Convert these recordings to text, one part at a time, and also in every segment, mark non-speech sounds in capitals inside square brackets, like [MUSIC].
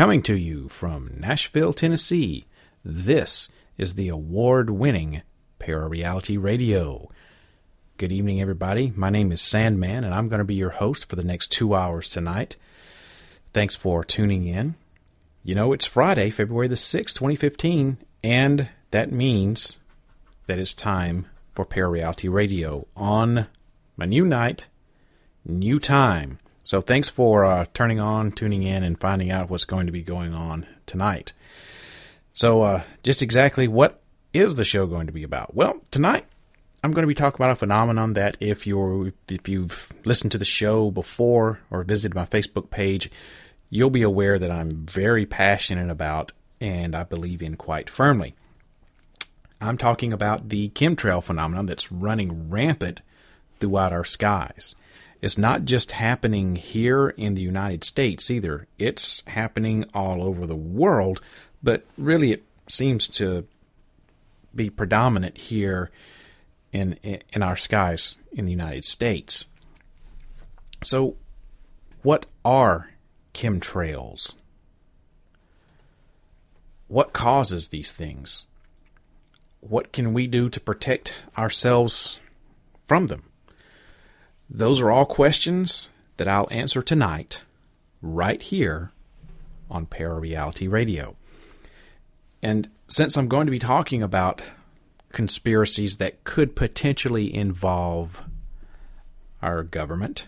Coming to you from Nashville, Tennessee, this is the award winning Parareality Radio. Good evening, everybody. My name is Sandman, and I'm going to be your host for the next two hours tonight. Thanks for tuning in. You know, it's Friday, February the 6th, 2015, and that means that it's time for Parareality Radio on a new night, new time. So thanks for uh, turning on, tuning in, and finding out what's going to be going on tonight. So, uh, just exactly what is the show going to be about? Well, tonight I'm going to be talking about a phenomenon that if you're if you've listened to the show before or visited my Facebook page, you'll be aware that I'm very passionate about and I believe in quite firmly. I'm talking about the chemtrail phenomenon that's running rampant throughout our skies. It's not just happening here in the United States either. It's happening all over the world, but really it seems to be predominant here in in our skies in the United States. So what are chemtrails? What causes these things? What can we do to protect ourselves from them? Those are all questions that I'll answer tonight, right here on Parareality Radio. And since I'm going to be talking about conspiracies that could potentially involve our government,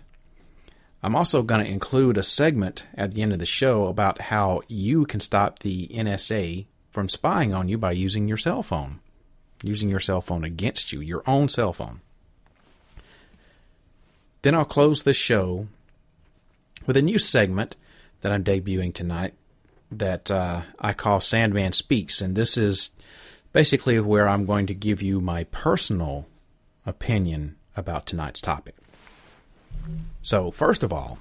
I'm also going to include a segment at the end of the show about how you can stop the NSA from spying on you by using your cell phone, using your cell phone against you, your own cell phone. Then I'll close the show with a new segment that I'm debuting tonight that uh, I call Sandman Speaks. And this is basically where I'm going to give you my personal opinion about tonight's topic. So, first of all,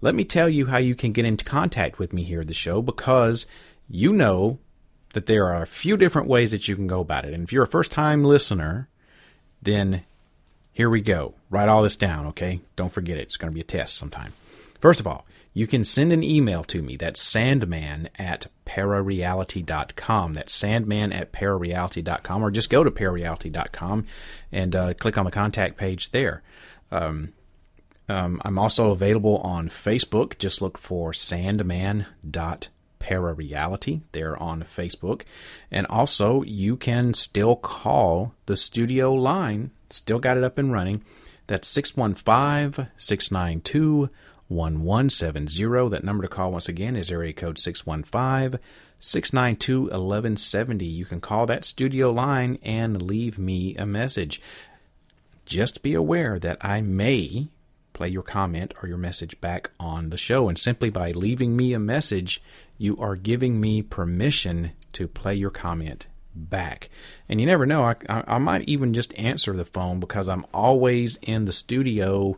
let me tell you how you can get into contact with me here at the show because you know that there are a few different ways that you can go about it. And if you're a first time listener, then here we go. Write all this down, okay? Don't forget it. It's going to be a test sometime. First of all, you can send an email to me. That's sandman at parareality.com. That's sandman at parareality.com. Or just go to parareality.com and uh, click on the contact page there. Um, um, I'm also available on Facebook. Just look for sandman.parareality Parareality there on Facebook. And also, you can still call the studio line, still got it up and running. That's 615 692 1170. That number to call once again is area code 615 692 1170. You can call that studio line and leave me a message. Just be aware that I may play your comment or your message back on the show. And simply by leaving me a message, you are giving me permission to play your comment back. And you never know, I, I, I, might even just answer the phone because I'm always in the studio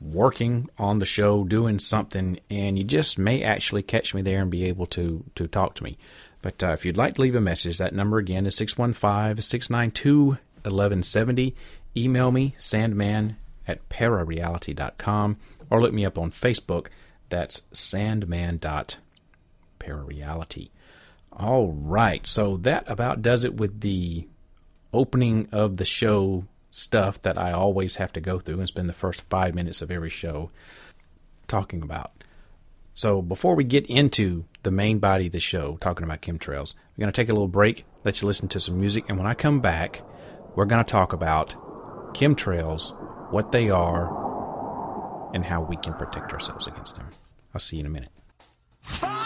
working on the show, doing something, and you just may actually catch me there and be able to, to talk to me. But uh, if you'd like to leave a message, that number again is 615 692 1170. Email me, sandman at parareality.com, or look me up on Facebook. That's sandman parareality. All right, so that about does it with the opening of the show stuff that I always have to go through and spend the first five minutes of every show talking about. So before we get into the main body of the show, talking about chemtrails, we're going to take a little break, let you listen to some music, and when I come back, we're going to talk about chemtrails, what they are, and how we can protect ourselves against them. I'll see you in a minute.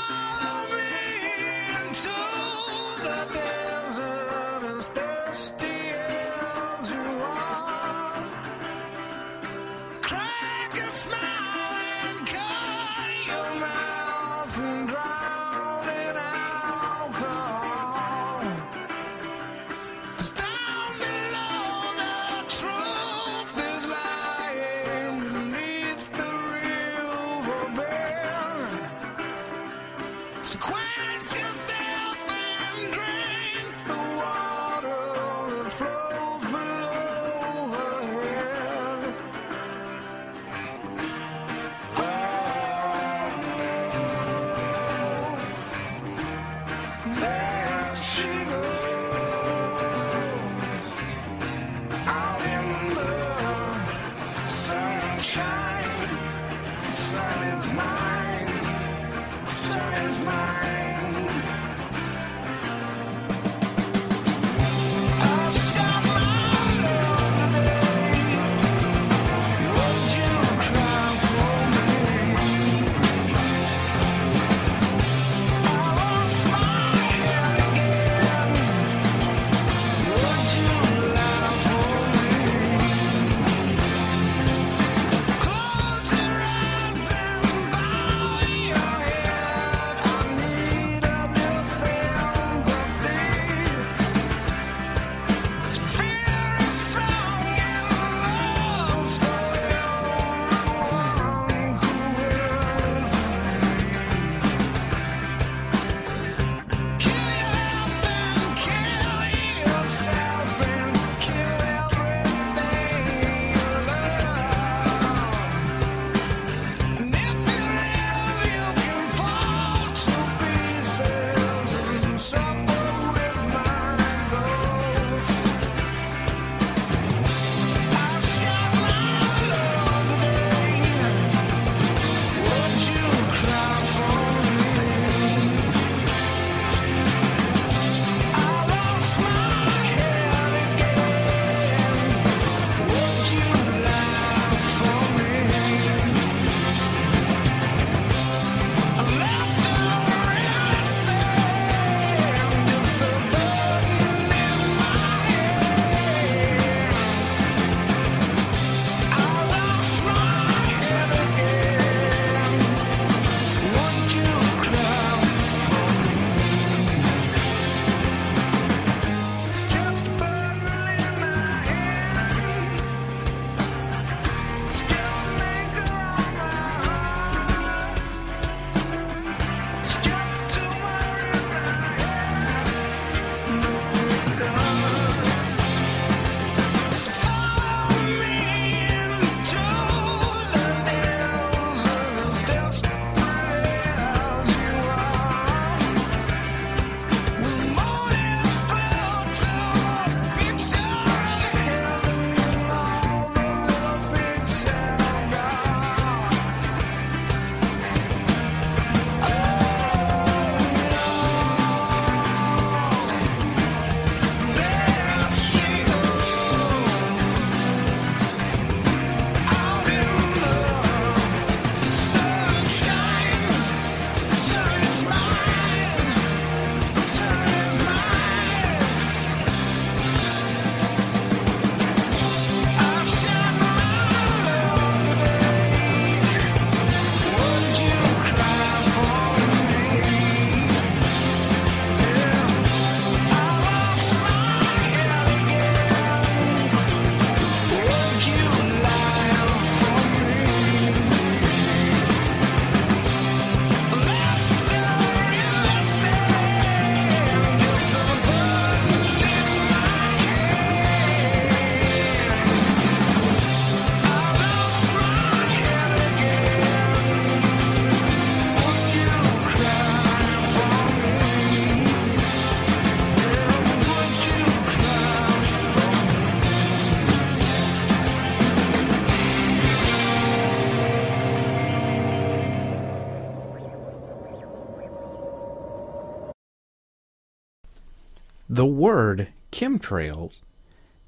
The word chemtrails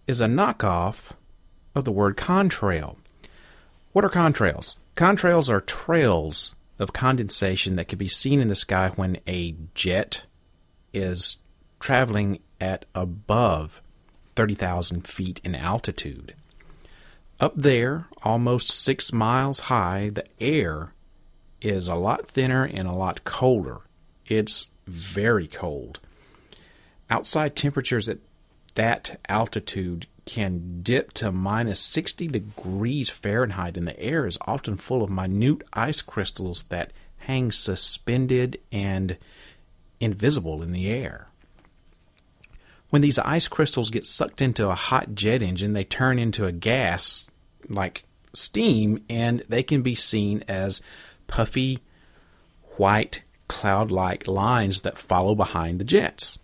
is a knockoff of the word contrail. What are contrails? Contrails are trails of condensation that can be seen in the sky when a jet is traveling at above 30,000 feet in altitude. Up there, almost six miles high, the air is a lot thinner and a lot colder. It's very cold. Outside temperatures at that altitude can dip to minus 60 degrees Fahrenheit, and the air is often full of minute ice crystals that hang suspended and invisible in the air. When these ice crystals get sucked into a hot jet engine, they turn into a gas like steam, and they can be seen as puffy, white, cloud like lines that follow behind the jets.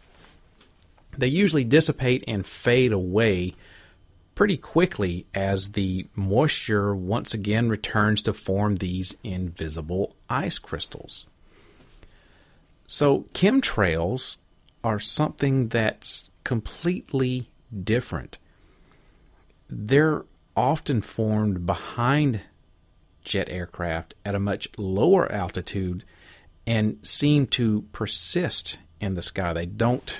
They usually dissipate and fade away pretty quickly as the moisture once again returns to form these invisible ice crystals. So, chemtrails are something that's completely different. They're often formed behind jet aircraft at a much lower altitude and seem to persist in the sky. They don't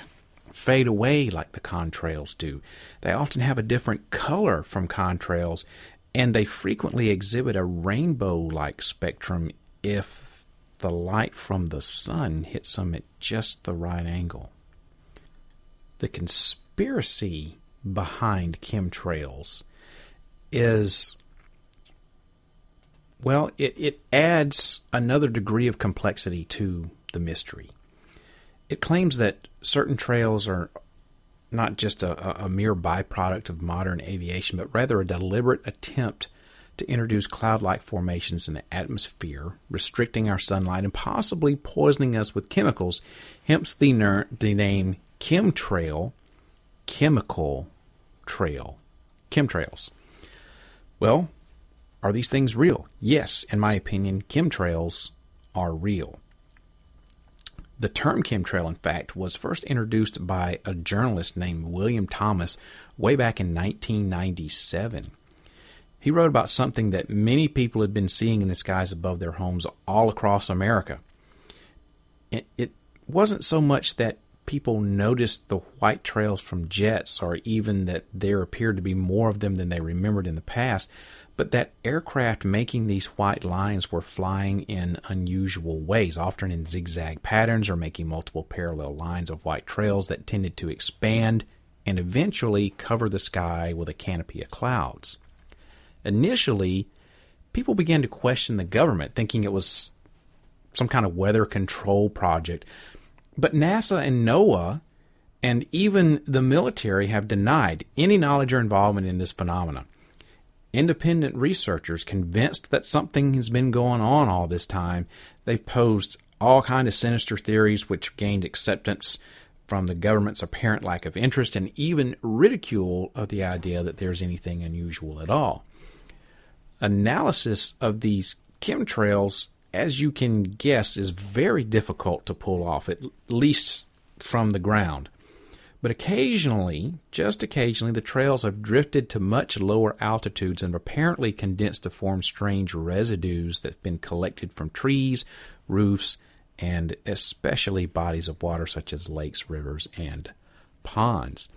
fade away like the contrails do. They often have a different color from contrails, and they frequently exhibit a rainbow like spectrum if the light from the sun hits them at just the right angle. The conspiracy behind chemtrails is well, it, it adds another degree of complexity to the mystery. It claims that certain trails are not just a, a mere byproduct of modern aviation, but rather a deliberate attempt to introduce cloud like formations in the atmosphere, restricting our sunlight and possibly poisoning us with chemicals, hence the, ner- the name chemtrail, chemical trail, chemtrails. Well, are these things real? Yes, in my opinion, chemtrails are real. The term chemtrail, in fact, was first introduced by a journalist named William Thomas way back in 1997. He wrote about something that many people had been seeing in the skies above their homes all across America. It, it wasn't so much that people noticed the white trails from jets or even that there appeared to be more of them than they remembered in the past, but that aircraft making these white lines were flying in unusual ways, often in zigzag patterns or making multiple parallel lines of white trails that tended to expand and eventually cover the sky with a canopy of clouds. Initially, people began to question the government, thinking it was some kind of weather control project. But NASA and NOAA and even the military have denied any knowledge or involvement in this phenomenon independent researchers convinced that something has been going on all this time. They've posed all kind of sinister theories which gained acceptance from the government's apparent lack of interest and even ridicule of the idea that there's anything unusual at all. Analysis of these chemtrails as you can guess is very difficult to pull off at least from the ground but occasionally, just occasionally, the trails have drifted to much lower altitudes and apparently condensed to form strange residues that have been collected from trees, roofs, and especially bodies of water such as lakes, rivers, and ponds.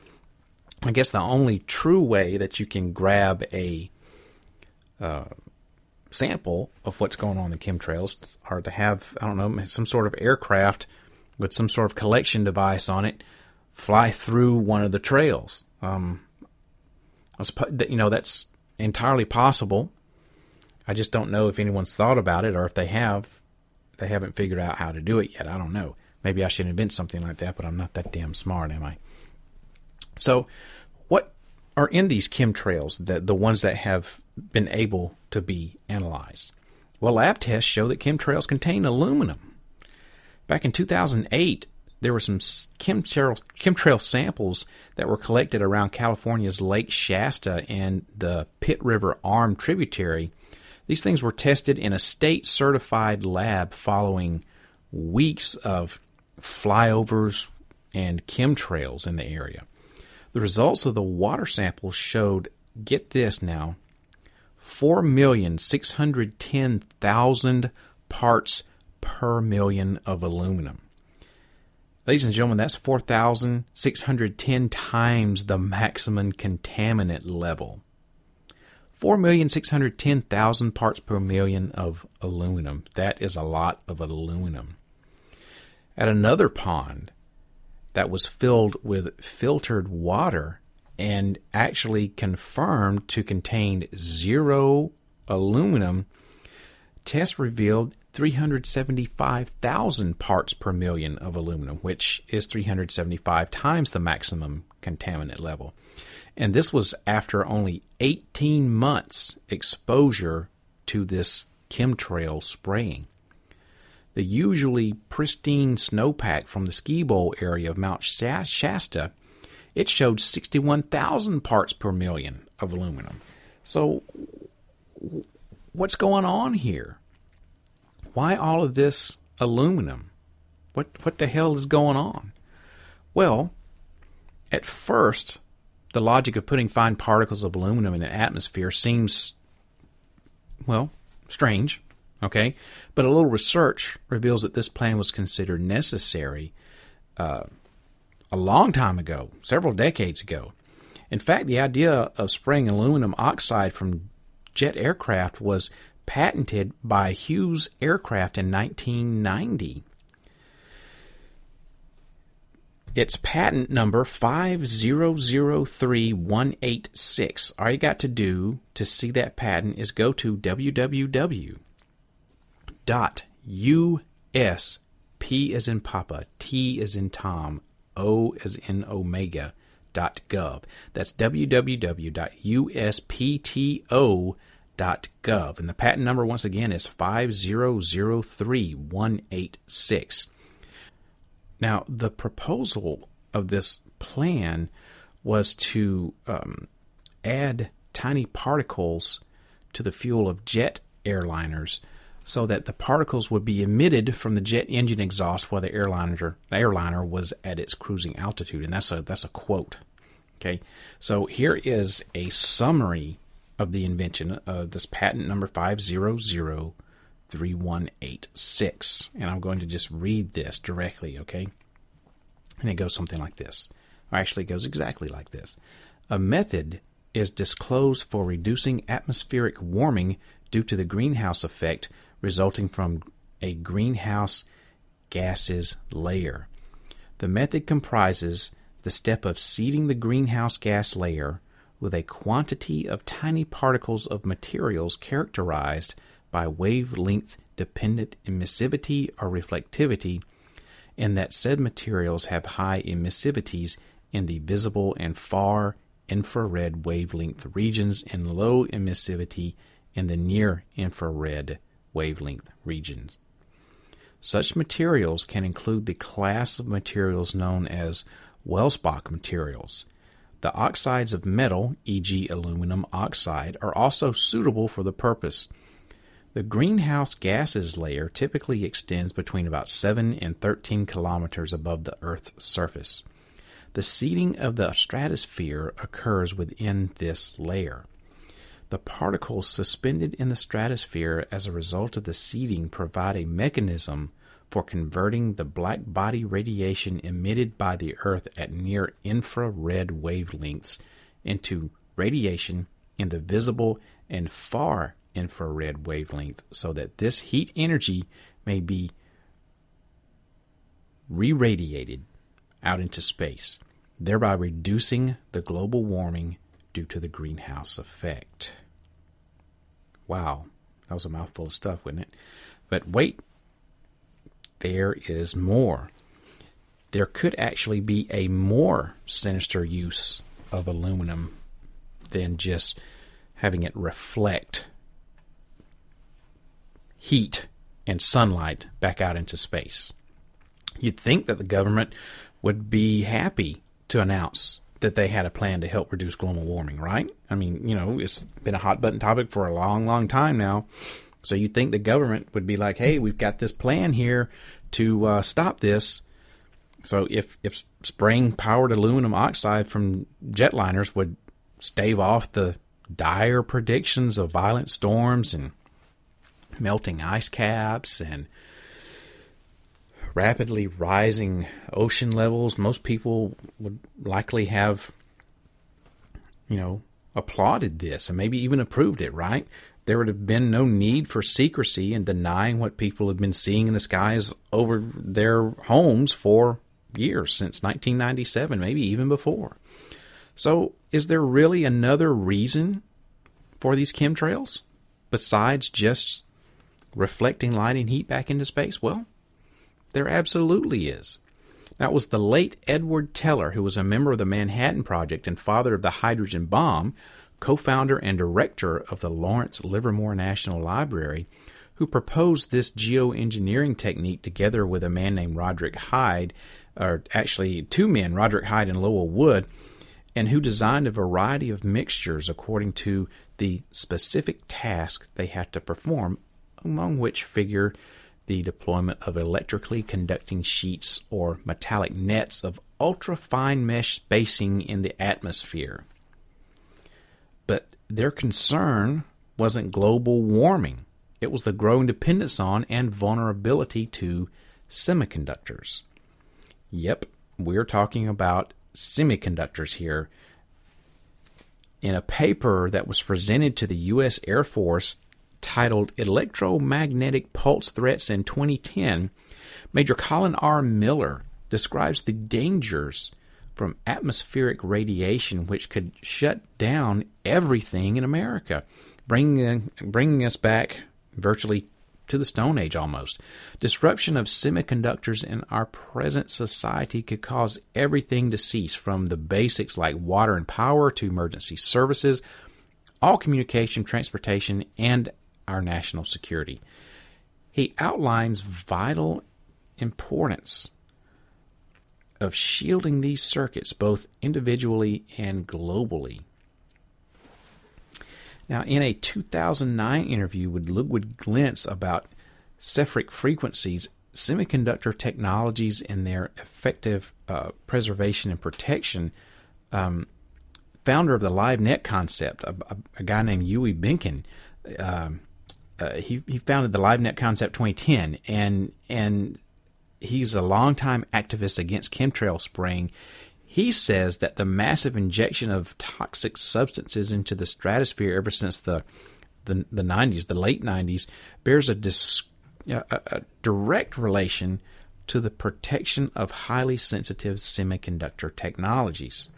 I guess the only true way that you can grab a uh, sample of what's going on in the chemtrails are to have, I don't know, some sort of aircraft with some sort of collection device on it fly through one of the trails. Um, you know, that's entirely possible. I just don't know if anyone's thought about it or if they have, they haven't figured out how to do it yet. I don't know. Maybe I should invent something like that, but I'm not that damn smart, am I? So, what are in these chemtrails, the, the ones that have been able to be analyzed? Well, lab tests show that chemtrails contain aluminum. Back in 2008, there were some chemtrail, chemtrail samples that were collected around California's Lake Shasta and the Pit River Arm tributary. These things were tested in a state certified lab following weeks of flyovers and chemtrails in the area. The results of the water samples showed, get this now, 4,610,000 parts per million of aluminum. Ladies and gentlemen, that's 4,610 times the maximum contaminant level. 4,610,000 parts per million of aluminum. That is a lot of aluminum. At another pond that was filled with filtered water and actually confirmed to contain zero aluminum, tests revealed 375,000 parts per million of aluminum, which is 375 times the maximum contaminant level. And this was after only 18 months exposure to this chemtrail spraying. The usually pristine snowpack from the ski bowl area of Mount Shasta, it showed 61,000 parts per million of aluminum. So what's going on here? Why all of this aluminum? What what the hell is going on? Well, at first, the logic of putting fine particles of aluminum in the atmosphere seems well, strange, okay? But a little research reveals that this plan was considered necessary uh, a long time ago, several decades ago. In fact, the idea of spraying aluminum oxide from jet aircraft was patented by Hughes Aircraft in 1990. It's patent number 5003186. All you got to do to see that patent is go to www.us, P as in Papa, T as in Tom, O as in Omega, dot gov. That's www.uspto.gov gov. And the patent number, once again, is 5003186. Now, the proposal of this plan was to um, add tiny particles to the fuel of jet airliners so that the particles would be emitted from the jet engine exhaust while the airliner, the airliner was at its cruising altitude. And that's a, that's a quote. Okay, so here is a summary of the invention, uh, this patent number 5003186. And I'm going to just read this directly, okay? And it goes something like this. Or actually, it goes exactly like this. A method is disclosed for reducing atmospheric warming due to the greenhouse effect resulting from a greenhouse gases layer. The method comprises the step of seeding the greenhouse gas layer with a quantity of tiny particles of materials characterized by wavelength dependent emissivity or reflectivity, and that said materials have high emissivities in the visible and far infrared wavelength regions and low emissivity in the near infrared wavelength regions. Such materials can include the class of materials known as Welsbach materials, the oxides of metal, e.g., aluminum oxide, are also suitable for the purpose. The greenhouse gases layer typically extends between about 7 and 13 kilometers above the Earth's surface. The seeding of the stratosphere occurs within this layer. The particles suspended in the stratosphere as a result of the seeding provide a mechanism for converting the black body radiation emitted by the Earth at near infrared wavelengths into radiation in the visible and far infrared wavelength so that this heat energy may be re radiated out into space, thereby reducing the global warming due to the greenhouse effect. Wow, that was a mouthful of stuff, wasn't it? But wait there is more. There could actually be a more sinister use of aluminum than just having it reflect heat and sunlight back out into space. You'd think that the government would be happy to announce that they had a plan to help reduce global warming, right? I mean, you know, it's been a hot button topic for a long, long time now. So you'd think the government would be like, hey, we've got this plan here to uh, stop this. So if if spraying powered aluminum oxide from jetliners would stave off the dire predictions of violent storms and melting ice caps and rapidly rising ocean levels, most people would likely have, you know, applauded this and maybe even approved it, right? There would have been no need for secrecy and denying what people have been seeing in the skies over their homes for years, since 1997, maybe even before. So, is there really another reason for these chemtrails besides just reflecting light and heat back into space? Well, there absolutely is. That was the late Edward Teller, who was a member of the Manhattan Project and father of the hydrogen bomb, co founder and director of the Lawrence Livermore National Library, who proposed this geoengineering technique together with a man named Roderick Hyde, or actually two men, Roderick Hyde and Lowell Wood, and who designed a variety of mixtures according to the specific task they had to perform, among which figure the deployment of electrically conducting sheets or metallic nets of ultra fine mesh spacing in the atmosphere. But their concern wasn't global warming, it was the growing dependence on and vulnerability to semiconductors. Yep, we're talking about semiconductors here. In a paper that was presented to the U.S. Air Force titled Electromagnetic Pulse Threats in 2010, Major Colin R. Miller describes the dangers from atmospheric radiation which could shut down everything in America, bringing, bringing us back virtually to the Stone Age almost. Disruption of semiconductors in our present society could cause everything to cease from the basics like water and power to emergency services, all communication, transportation, and our national security. He outlines vital importance of shielding these circuits both individually and globally. Now, in a 2009 interview with Ludwig Glentz about Cepheric frequencies, semiconductor technologies, and their effective uh, preservation and protection, um, founder of the LiveNet concept, a, a, a guy named Uwe Benken, um, uh, he he founded the LiveNet Concept 2010, and and he's a longtime activist against chemtrail spraying. He says that the massive injection of toxic substances into the stratosphere ever since the the, the 90s, the late 90s, bears a, dis, a, a direct relation to the protection of highly sensitive semiconductor technologies.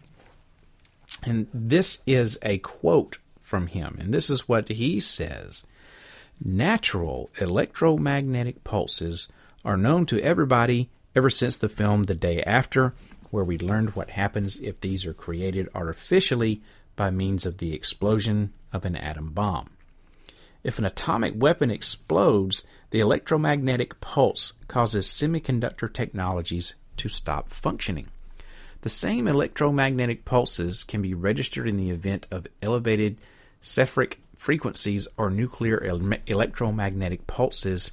And this is a quote from him, and this is what he says. Natural electromagnetic pulses are known to everybody ever since the film The Day After, where we learned what happens if these are created artificially by means of the explosion of an atom bomb. If an atomic weapon explodes, the electromagnetic pulse causes semiconductor technologies to stop functioning. The same electromagnetic pulses can be registered in the event of elevated Cepheric frequencies or nuclear electromagnetic pulses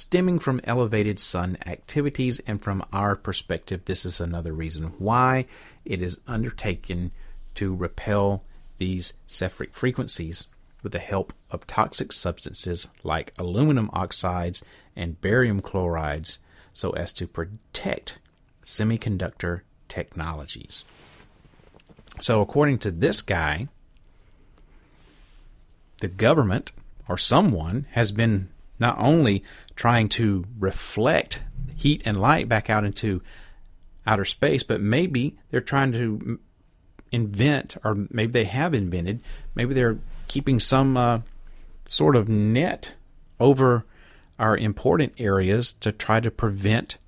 stemming from elevated sun activities. And from our perspective, this is another reason why it is undertaken to repel these Cepheric frequencies with the help of toxic substances like aluminum oxides and barium chlorides so as to protect semiconductor technologies. So, according to this guy, the government or someone has been not only trying to reflect heat and light back out into outer space, but maybe they're trying to invent, or maybe they have invented, maybe they're keeping some uh, sort of net over our important areas to try to prevent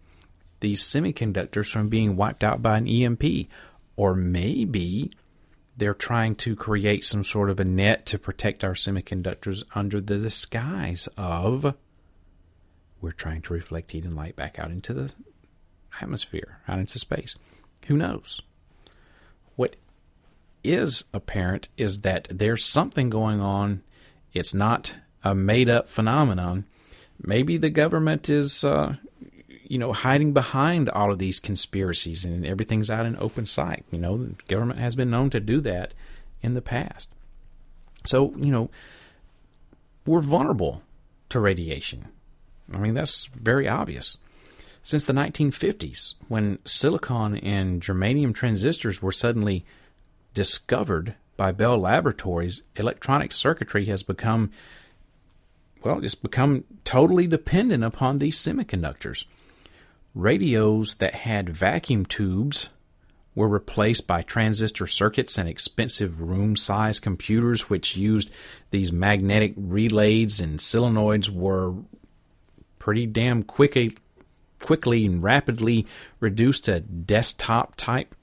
these semiconductors from being wiped out by an EMP. Or maybe they're trying to create some sort of a net to protect our semiconductors under the disguise of we're trying to reflect heat and light back out into the atmosphere, out into space. Who knows? What is apparent is that there's something going on. It's not a made up phenomenon. Maybe the government is, uh, you know, hiding behind all of these conspiracies and everything's out in open sight. You know, the government has been known to do that in the past. So, you know, we're vulnerable to radiation. I mean, that's very obvious. Since the 1950s, when silicon and germanium transistors were suddenly discovered by Bell Laboratories, electronic circuitry has become well, it's become totally dependent upon these semiconductors. Radios that had vacuum tubes were replaced by transistor circuits and expensive room size computers, which used these magnetic relays and solenoids, were pretty damn quickly, quickly and rapidly reduced to desktop type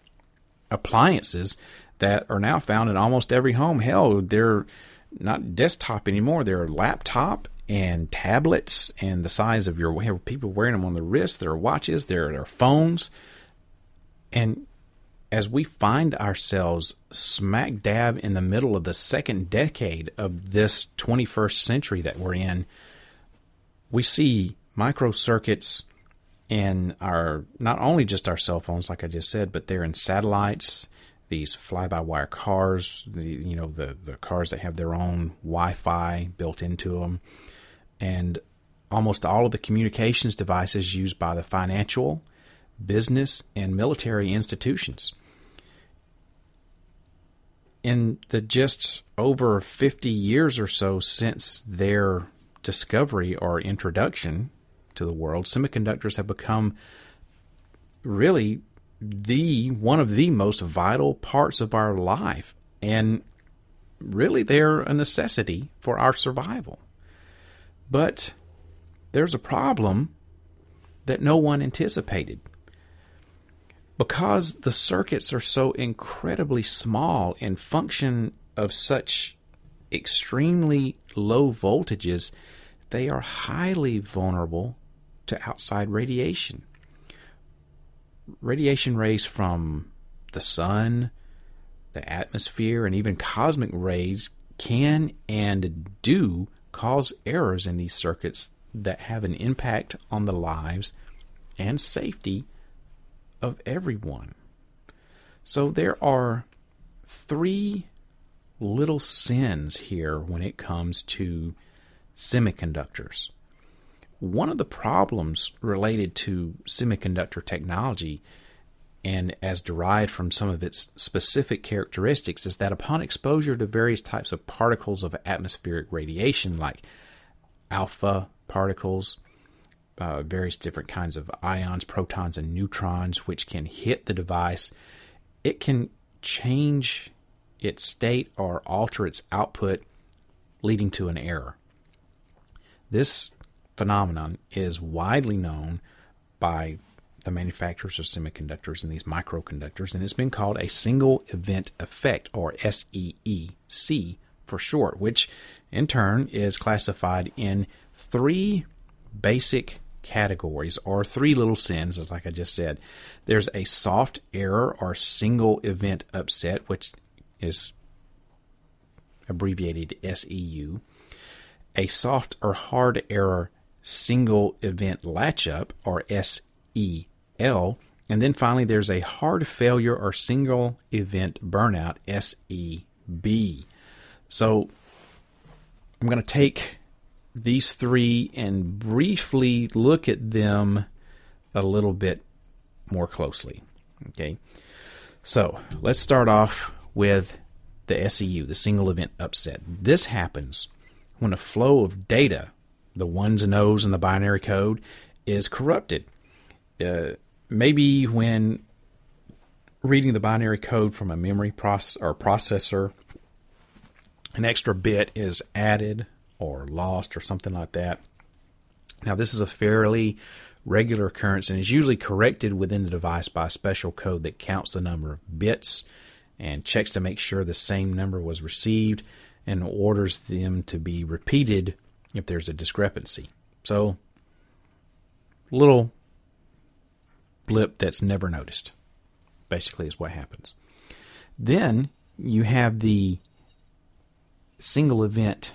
appliances that are now found in almost every home. Hell, they're not desktop anymore. They're laptop and tablets and the size of your people wearing them on their wrists, their watches, their their phones. And as we find ourselves smack dab in the middle of the second decade of this 21st century that we're in, we see microcircuits in our not only just our cell phones, like I just said, but they're in satellites, these fly-by-wire cars, the, you know, the the cars that have their own Wi-Fi built into them, and almost all of the communications devices used by the financial, business, and military institutions. In the just over 50 years or so since their discovery or introduction to the world, semiconductors have become really the one of the most vital parts of our life and really they're a necessity for our survival. But there's a problem that no one anticipated. Because the circuits are so incredibly small and function of such extremely low voltages, they are highly vulnerable to outside radiation. Radiation rays from the sun, the atmosphere, and even cosmic rays can and do cause errors in these circuits that have an impact on the lives and safety of everyone. So there are three little sins here when it comes to semiconductors. One of the problems related to semiconductor technology and as derived from some of its specific characteristics is that upon exposure to various types of particles of atmospheric radiation, like alpha particles, uh, various different kinds of ions, protons, and neutrons, which can hit the device, it can change its state or alter its output, leading to an error. This phenomenon is widely known by the manufacturers of semiconductors and these microconductors, and it's been called a single event effect, or SEEC for short, which in turn is classified in three basic categories or three little sins, as like I just said. There's a soft error or single event upset, which is abbreviated SEU. A soft or hard error single event latch up, or SE L. And then finally, there's a hard failure or single event burnout, SEB. So I'm going to take these three and briefly look at them a little bit more closely. Okay. So let's start off with the SEU, the single event upset. This happens when a flow of data, the ones and O's in the binary code, is corrupted. Uh, maybe when reading the binary code from a memory process or processor, an extra bit is added or lost or something like that. Now, this is a fairly regular occurrence and is usually corrected within the device by a special code that counts the number of bits and checks to make sure the same number was received and orders them to be repeated if there's a discrepancy. So, little blip that's never noticed. Basically, is what happens. Then you have the single event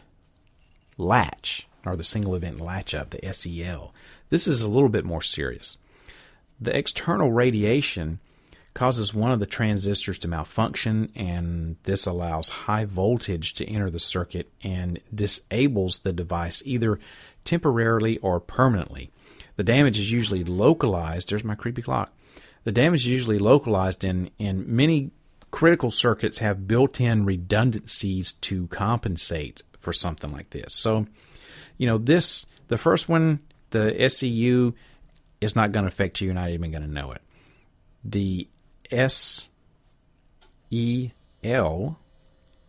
latch or the single event latch up, the SEL. This is a little bit more serious. The external radiation causes one of the transistors to malfunction, and this allows high voltage to enter the circuit and disables the device either temporarily or permanently. The damage is usually localized. There's my creepy clock. The damage is usually localized, and, and many critical circuits have built in redundancies to compensate for something like this. So, you know, this, the first one, the SEU, is not going to affect you. You're not even going to know it. The S E L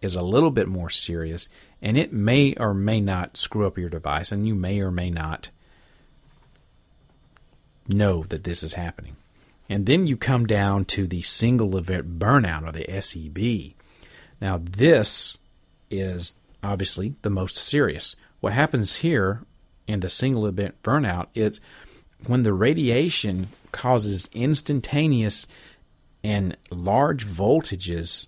is a little bit more serious, and it may or may not screw up your device, and you may or may not know that this is happening. And then you come down to the single event burnout, or the SEB. Now, this is obviously the most serious. What happens here in the single event burnout is when the radiation causes instantaneous and large voltages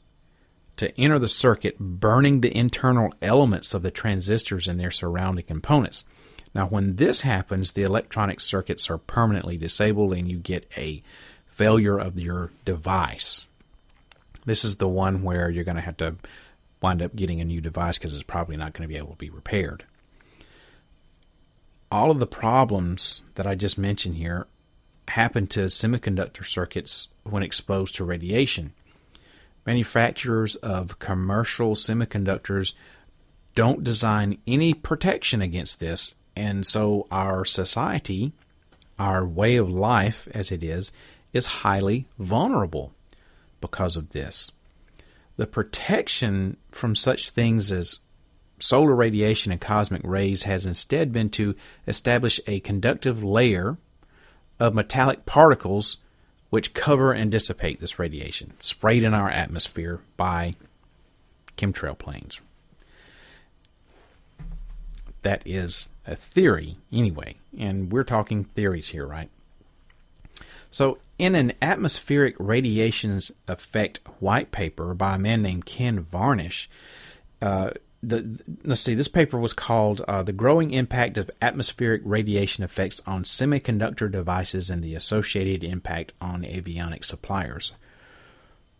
to enter the circuit, burning the internal elements of the transistors and their surrounding components. Now, when this happens, the electronic circuits are permanently disabled and you get a failure of your device. This is the one where you're going to have to wind up getting a new device because it's probably not going to be able to be repaired. All of the problems that I just mentioned here happen to semiconductor circuits when exposed to radiation. Manufacturers of commercial semiconductors don't design any protection against this, and so our society, our way of life as it is, is highly vulnerable because of this. The protection from such things as solar radiation and cosmic rays has instead been to establish a conductive layer of metallic particles which cover and dissipate this radiation sprayed in our atmosphere by chemtrail planes. That is a theory, anyway, and we're talking theories here, right? So, in an atmospheric radiations effect white paper by a man named Ken Vranish, uh, the, let's see, this paper was called uh, The Growing Impact of Atmospheric Radiation Effects on Semiconductor Devices and the Associated Impact on Avionic Suppliers.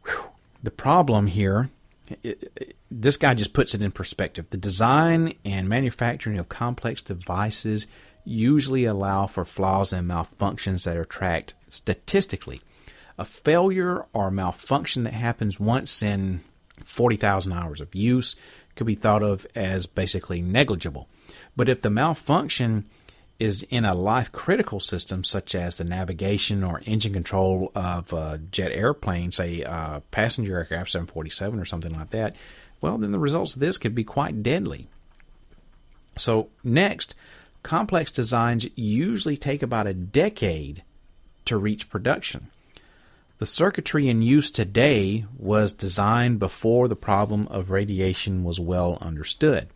Whew. The problem here, this guy just puts it in perspective. The design and manufacturing of complex devices usually allow for flaws and malfunctions that are tracked statistically. A failure or malfunction that happens once in 40,000 hours of use could be thought of as basically negligible. But if the malfunction is in a life critical system such as the navigation or engine control of a jet airplane, say a passenger aircraft 747 or something like that, well, then the results of this could be quite deadly. So, next, complex designs usually take about a decade to reach production. The circuitry in use today was designed before the problem of radiation was well understood.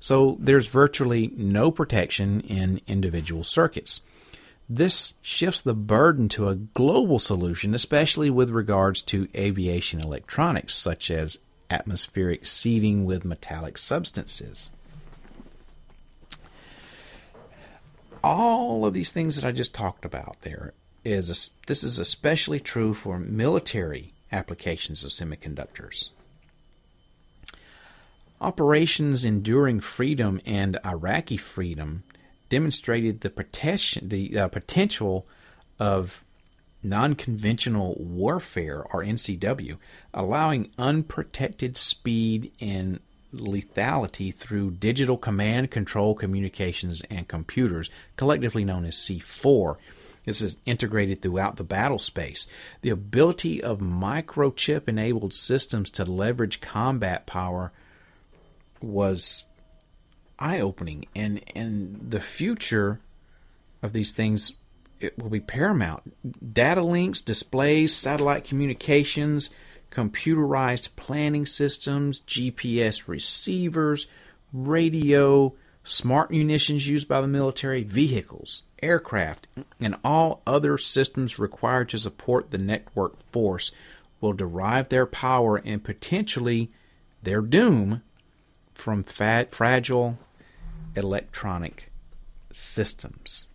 So there's virtually no protection in individual circuits. This shifts the burden to a global solution, especially with regards to aviation electronics, such as atmospheric seeding with metallic substances. All of these things that I just talked about there is this is especially true for military applications of semiconductors. Operations Enduring Freedom and Iraqi Freedom demonstrated the, the uh, potential of non conventional warfare, or NCW, allowing unprotected speed and lethality through digital command control communications and computers, collectively known as C4 this is integrated throughout the battle space. The ability of microchip enabled systems to leverage combat power was eye opening and and the future of these things it will be paramount. Data links, displays, satellite communications, computerized planning systems, GPS receivers, radio, smart munitions used by the military, vehicles, aircraft, and all other systems required to support the network force will derive their power and potentially their doom from fragile electronic systems.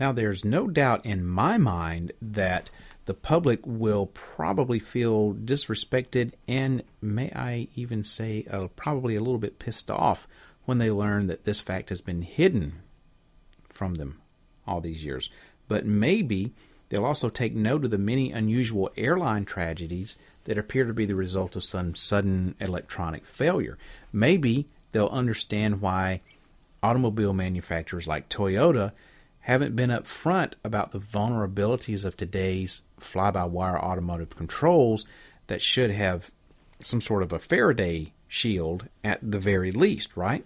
Now, there's no doubt in my mind that the public will probably feel disrespected and, may I even say, uh, probably a little bit pissed off when they learn that this fact has been hidden from them all these years. But maybe they'll also take note of the many unusual airline tragedies that appear to be the result of some sudden electronic failure. Maybe they'll understand why automobile manufacturers like Toyota haven't been upfront about the vulnerabilities of today's fly by wire automotive controls that should have some sort of a Faraday shield at the very least, right?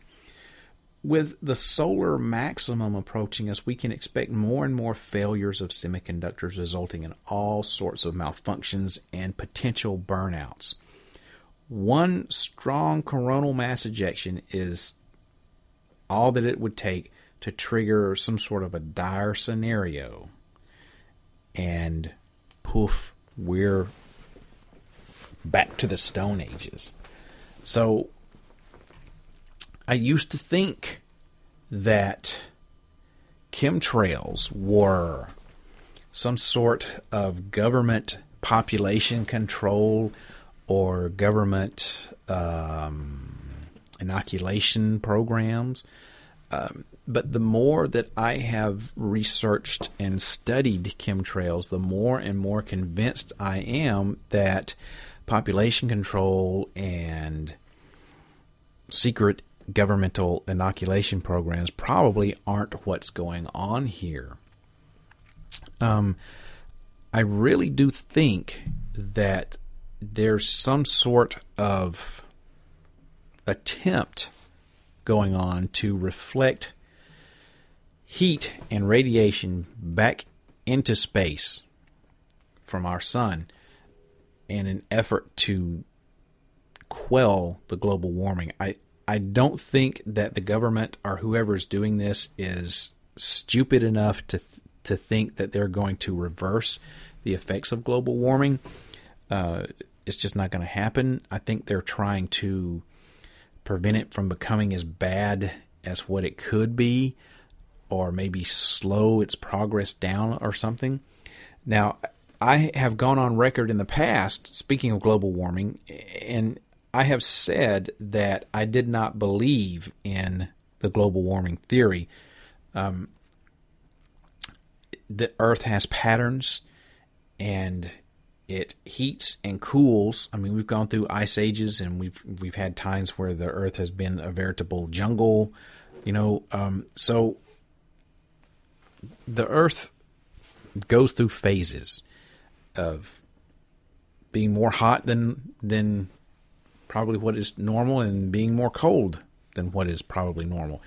With the solar maximum approaching us, we can expect more and more failures of semiconductors, resulting in all sorts of malfunctions and potential burnouts. One strong coronal mass ejection is all that it would take to trigger some sort of a dire scenario. And poof, we're back to the Stone Ages. So I used to think that chemtrails were some sort of government population control or government um, inoculation programs. Um, but the more that I have researched and studied chemtrails, the more and more convinced I am that population control and secret governmental inoculation programs probably aren't what's going on here. Um, I really do think that there's some sort of attempt going on to reflect heat and radiation back into space from our sun in an effort to quell the global warming. I, I don't think that the government or whoever is doing this is stupid enough to to think that they're going to reverse the effects of global warming. Uh, it's just not going to happen. I think they're trying to prevent it from becoming as bad as what it could be or maybe slow its progress down or something. Now, I have gone on record in the past, speaking of global warming, and I have said that I did not believe in the global warming theory. Um, the Earth has patterns and it heats and cools. I mean, we've gone through ice ages and we've we've had times where the Earth has been a veritable jungle. You know, um, so the Earth goes through phases of being more hot than than probably what is normal and being more cold than what is probably normal.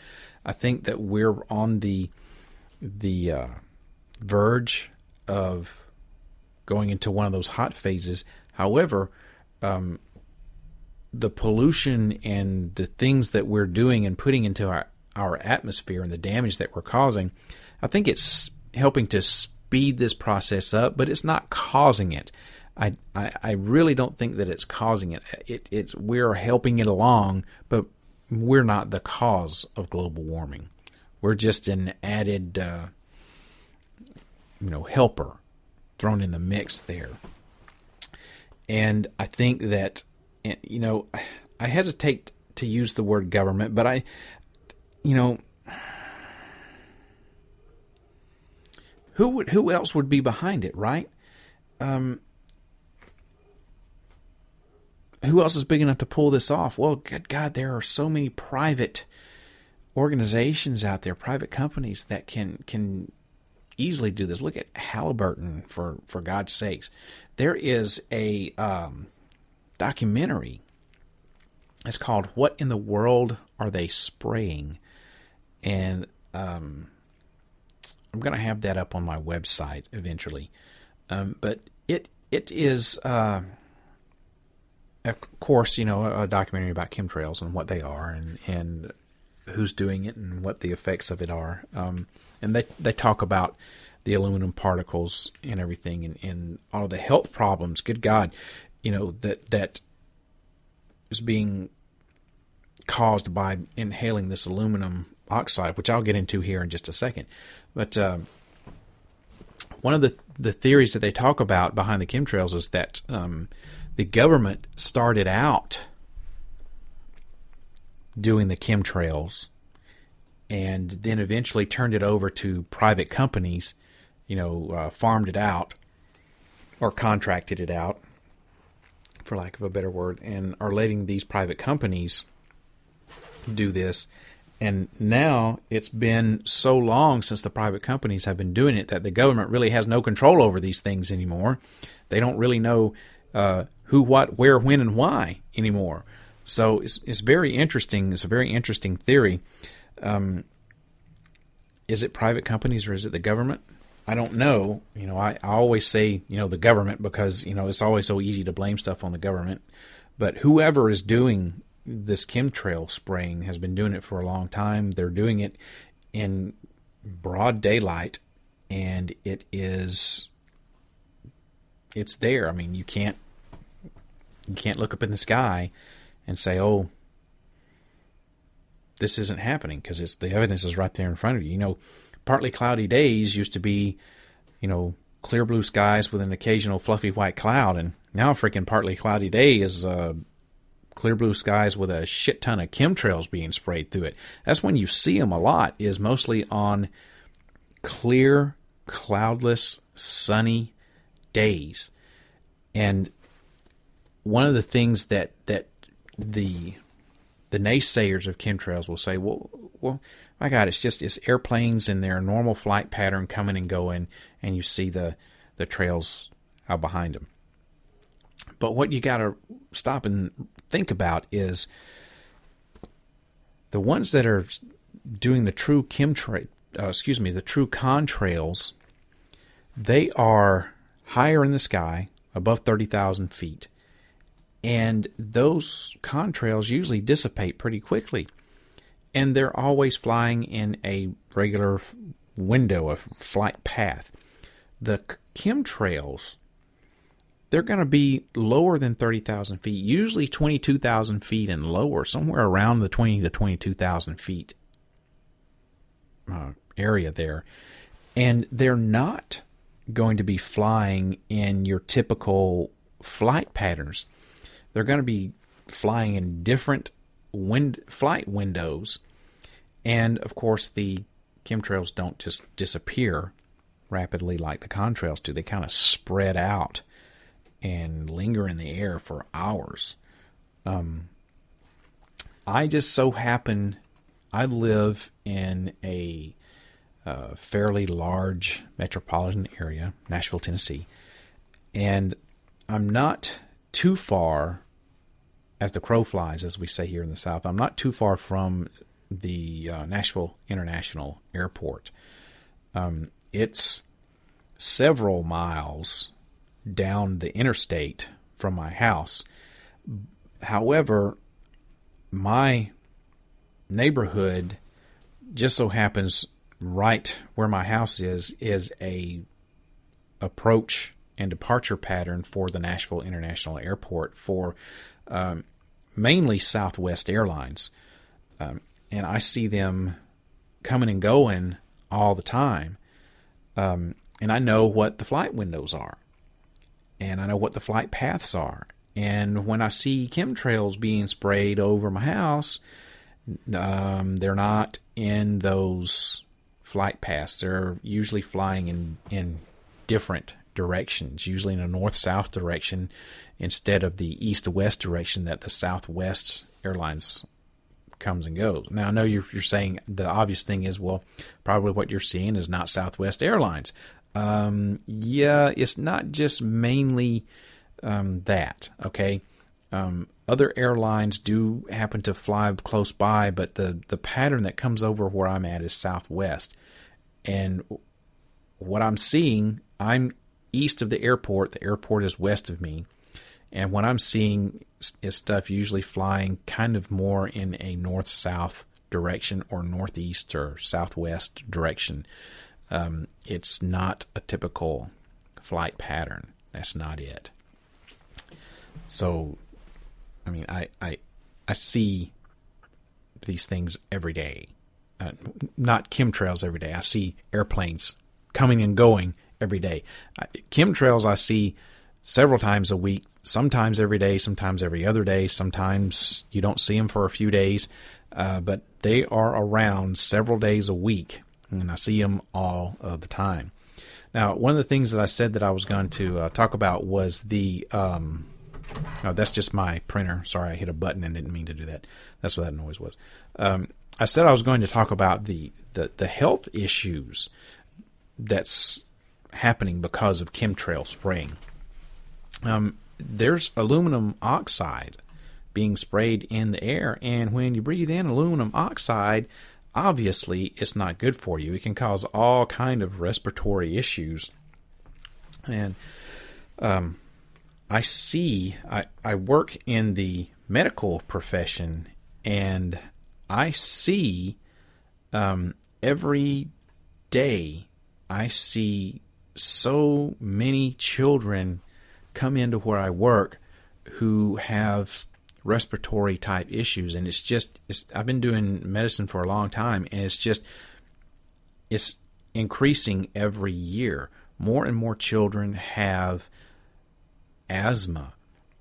I think that we're on the the uh, verge of going into one of those hot phases. However, um, the pollution and the things that we're doing and putting into our, our atmosphere and the damage that we're causing I think it's helping to speed this process up, but it's not causing it. I, I, I really don't think that it's causing it. it. It's we're helping it along, but we're not the cause of global warming. We're just an added, uh, you know, helper thrown in the mix there. And I think that, you know, I hesitate to use the word government, but I, you know, who would who else would be behind it, right? Um, who else is big enough to pull this off? Well, good God, there are so many private organizations out there, private companies that can can easily do this. Look at Halliburton for for God's sakes. There is a um, documentary. It's called "What in the World Are They Spraying?" and um, I'm going to have that up on my website eventually. Um, but it it is, uh, of course, you know, a documentary about chemtrails and what they are and and who's doing it and what the effects of it are. Um, and they they talk about the aluminum particles and everything and, and all the health problems. Good God, you know that that is being caused by inhaling this aluminum oxide, which I'll get into here in just a second. But uh, one of the the theories that they talk about behind the chemtrails is that um, the government started out doing the chemtrails and then eventually turned it over to private companies, you know, uh, farmed it out or contracted it out, for lack of a better word, and are letting these private companies do this. And now it's been so long since the private companies have been doing it that the government really has no control over these things anymore. They don't really know uh, who, what, where, when, and why anymore. So it's, it's very interesting. It's a very interesting theory. Um, is it private companies or is it the government? I don't know. You know, I, I always say, you know, the government because, you know, it's always so easy to blame stuff on the government. But whoever is doing this chemtrail spraying has been doing it for a long time. They're doing it in broad daylight and it is it's there. I mean, you can't you can't look up in the sky and say, "Oh, this isn't happening," because it's the evidence is right there in front of you. You know, partly cloudy days used to be, you know, clear blue skies with an occasional fluffy white cloud, and now a freaking partly cloudy day is uh, clear blue skies with a shit ton of chemtrails being sprayed through it. That's when you see them a lot. Is mostly on clear, cloudless, sunny days, and one of the things that that the the naysayers of chemtrails will say, well, well, my God, it's just it's airplanes in their normal flight pattern coming and going, and you see the the trails out behind them. But what you got to stop and think about is the ones that are doing the true chemtrail, uh, excuse me, the true contrails. They are higher in the sky, above thirty thousand feet and those contrails usually dissipate pretty quickly. And they're always flying in a regular window, a flight path. The chemtrails, they're going to be lower than 30,000 feet, usually 22,000 feet and lower, somewhere around the 20 to 22,000 feet uh, area there. And they're not going to be flying in your typical flight patterns they're going to be flying in different wind flight windows, and of course the chemtrails don't just disappear rapidly like the contrails do. They kind of spread out and linger in the air for hours. Um, I just so happen I live in a uh, fairly large metropolitan area, Nashville, Tennessee, and I'm not too far as the crow flies, as we say here in the South. I'm not too far from the uh, Nashville International Airport. Um, it's several miles down the interstate from my house. However, my neighborhood just so happens right where my house is is a approach and departure pattern for the Nashville International Airport for um, mainly Southwest Airlines. Um, and I see them coming and going all the time. Um, and I know what the flight windows are. And I know what the flight paths are. And when I see chemtrails being sprayed over my house, um, they're not in those flight paths. They're usually flying in, in different directions, usually in a north south direction instead of the east west direction that the Southwest Airlines comes and goes. Now, I know you're, you're saying the obvious thing is, well, probably what you're seeing is not Southwest Airlines. Um, yeah, it's not just mainly um, that, okay? Um, other airlines do happen to fly close by, but the, the pattern that comes over where I'm at is Southwest. And what I'm seeing, I'm east of the airport, the airport is west of me. And what I'm seeing is stuff usually flying kind of more in a north south direction or northeast or southwest direction. Um, it's not a typical flight pattern. That's not it. So, I mean, I, I, I see these things every day. Uh, not chemtrails every day. I see airplanes coming and going every day. Chemtrails I see several times a week, sometimes every day, sometimes every other day, sometimes you don't see them for a few days, uh, but they are around several days a week, and I see them all of the time. Now, one of the things that I said that I was going to uh, talk about was the. Um, oh, that's just my printer. Sorry, I hit a button and didn't mean to do that. That's what that noise was. Um, I said I was going to talk about the, the, the health issues that's happening because of chemtrail spraying. Um, there's aluminum oxide being sprayed in the air, and when you breathe in aluminum oxide, obviously it's not good for you. It can cause all kind of respiratory issues. And um, I see, I, I work in the medical profession, and I see um, every day, I see so many children come into where I work who have respiratory type issues and it's just it's I've been doing medicine for a long time and it's just it's increasing every year. More and more children have asthma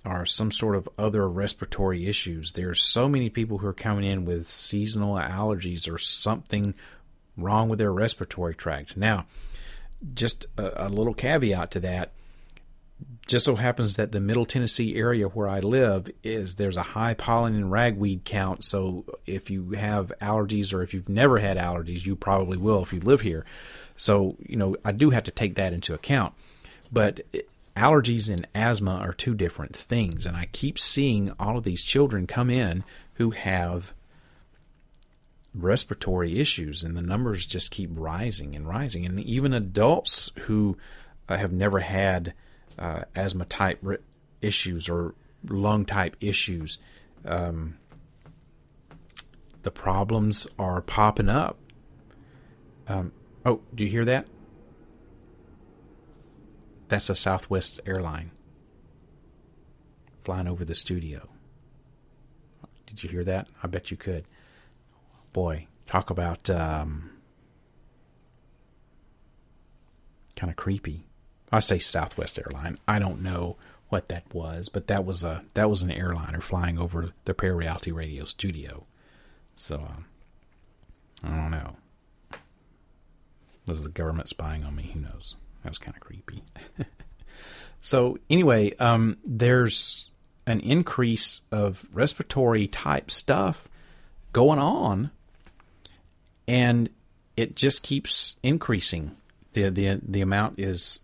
or some sort of other respiratory issues. There's so many people who are coming in with seasonal allergies or something wrong with their respiratory tract. Now, just a, a little caveat to that just so happens that the Middle Tennessee area where I live is there's a high pollen and ragweed count. So if you have allergies or if you've never had allergies, you probably will if you live here. So you know I do have to take that into account. But allergies and asthma are two different things, and I keep seeing all of these children come in who have respiratory issues, and the numbers just keep rising and rising, and even adults who uh, have never had uh, asthma type issues or lung type issues. Um, the problems are popping up. Um, oh, do you hear that? That's a Southwest airline flying over the studio. Did you hear that? I bet you could. Boy, talk about um, kind of creepy. I say Southwest airline. I don't know what that was, but that was a that was an airliner flying over the ParaReality Radio studio. So um, I don't know. Was the government spying on me? Who knows? That was kind of creepy. [LAUGHS] so anyway, um, there's an increase of respiratory type stuff going on, and it just keeps increasing. the the The amount is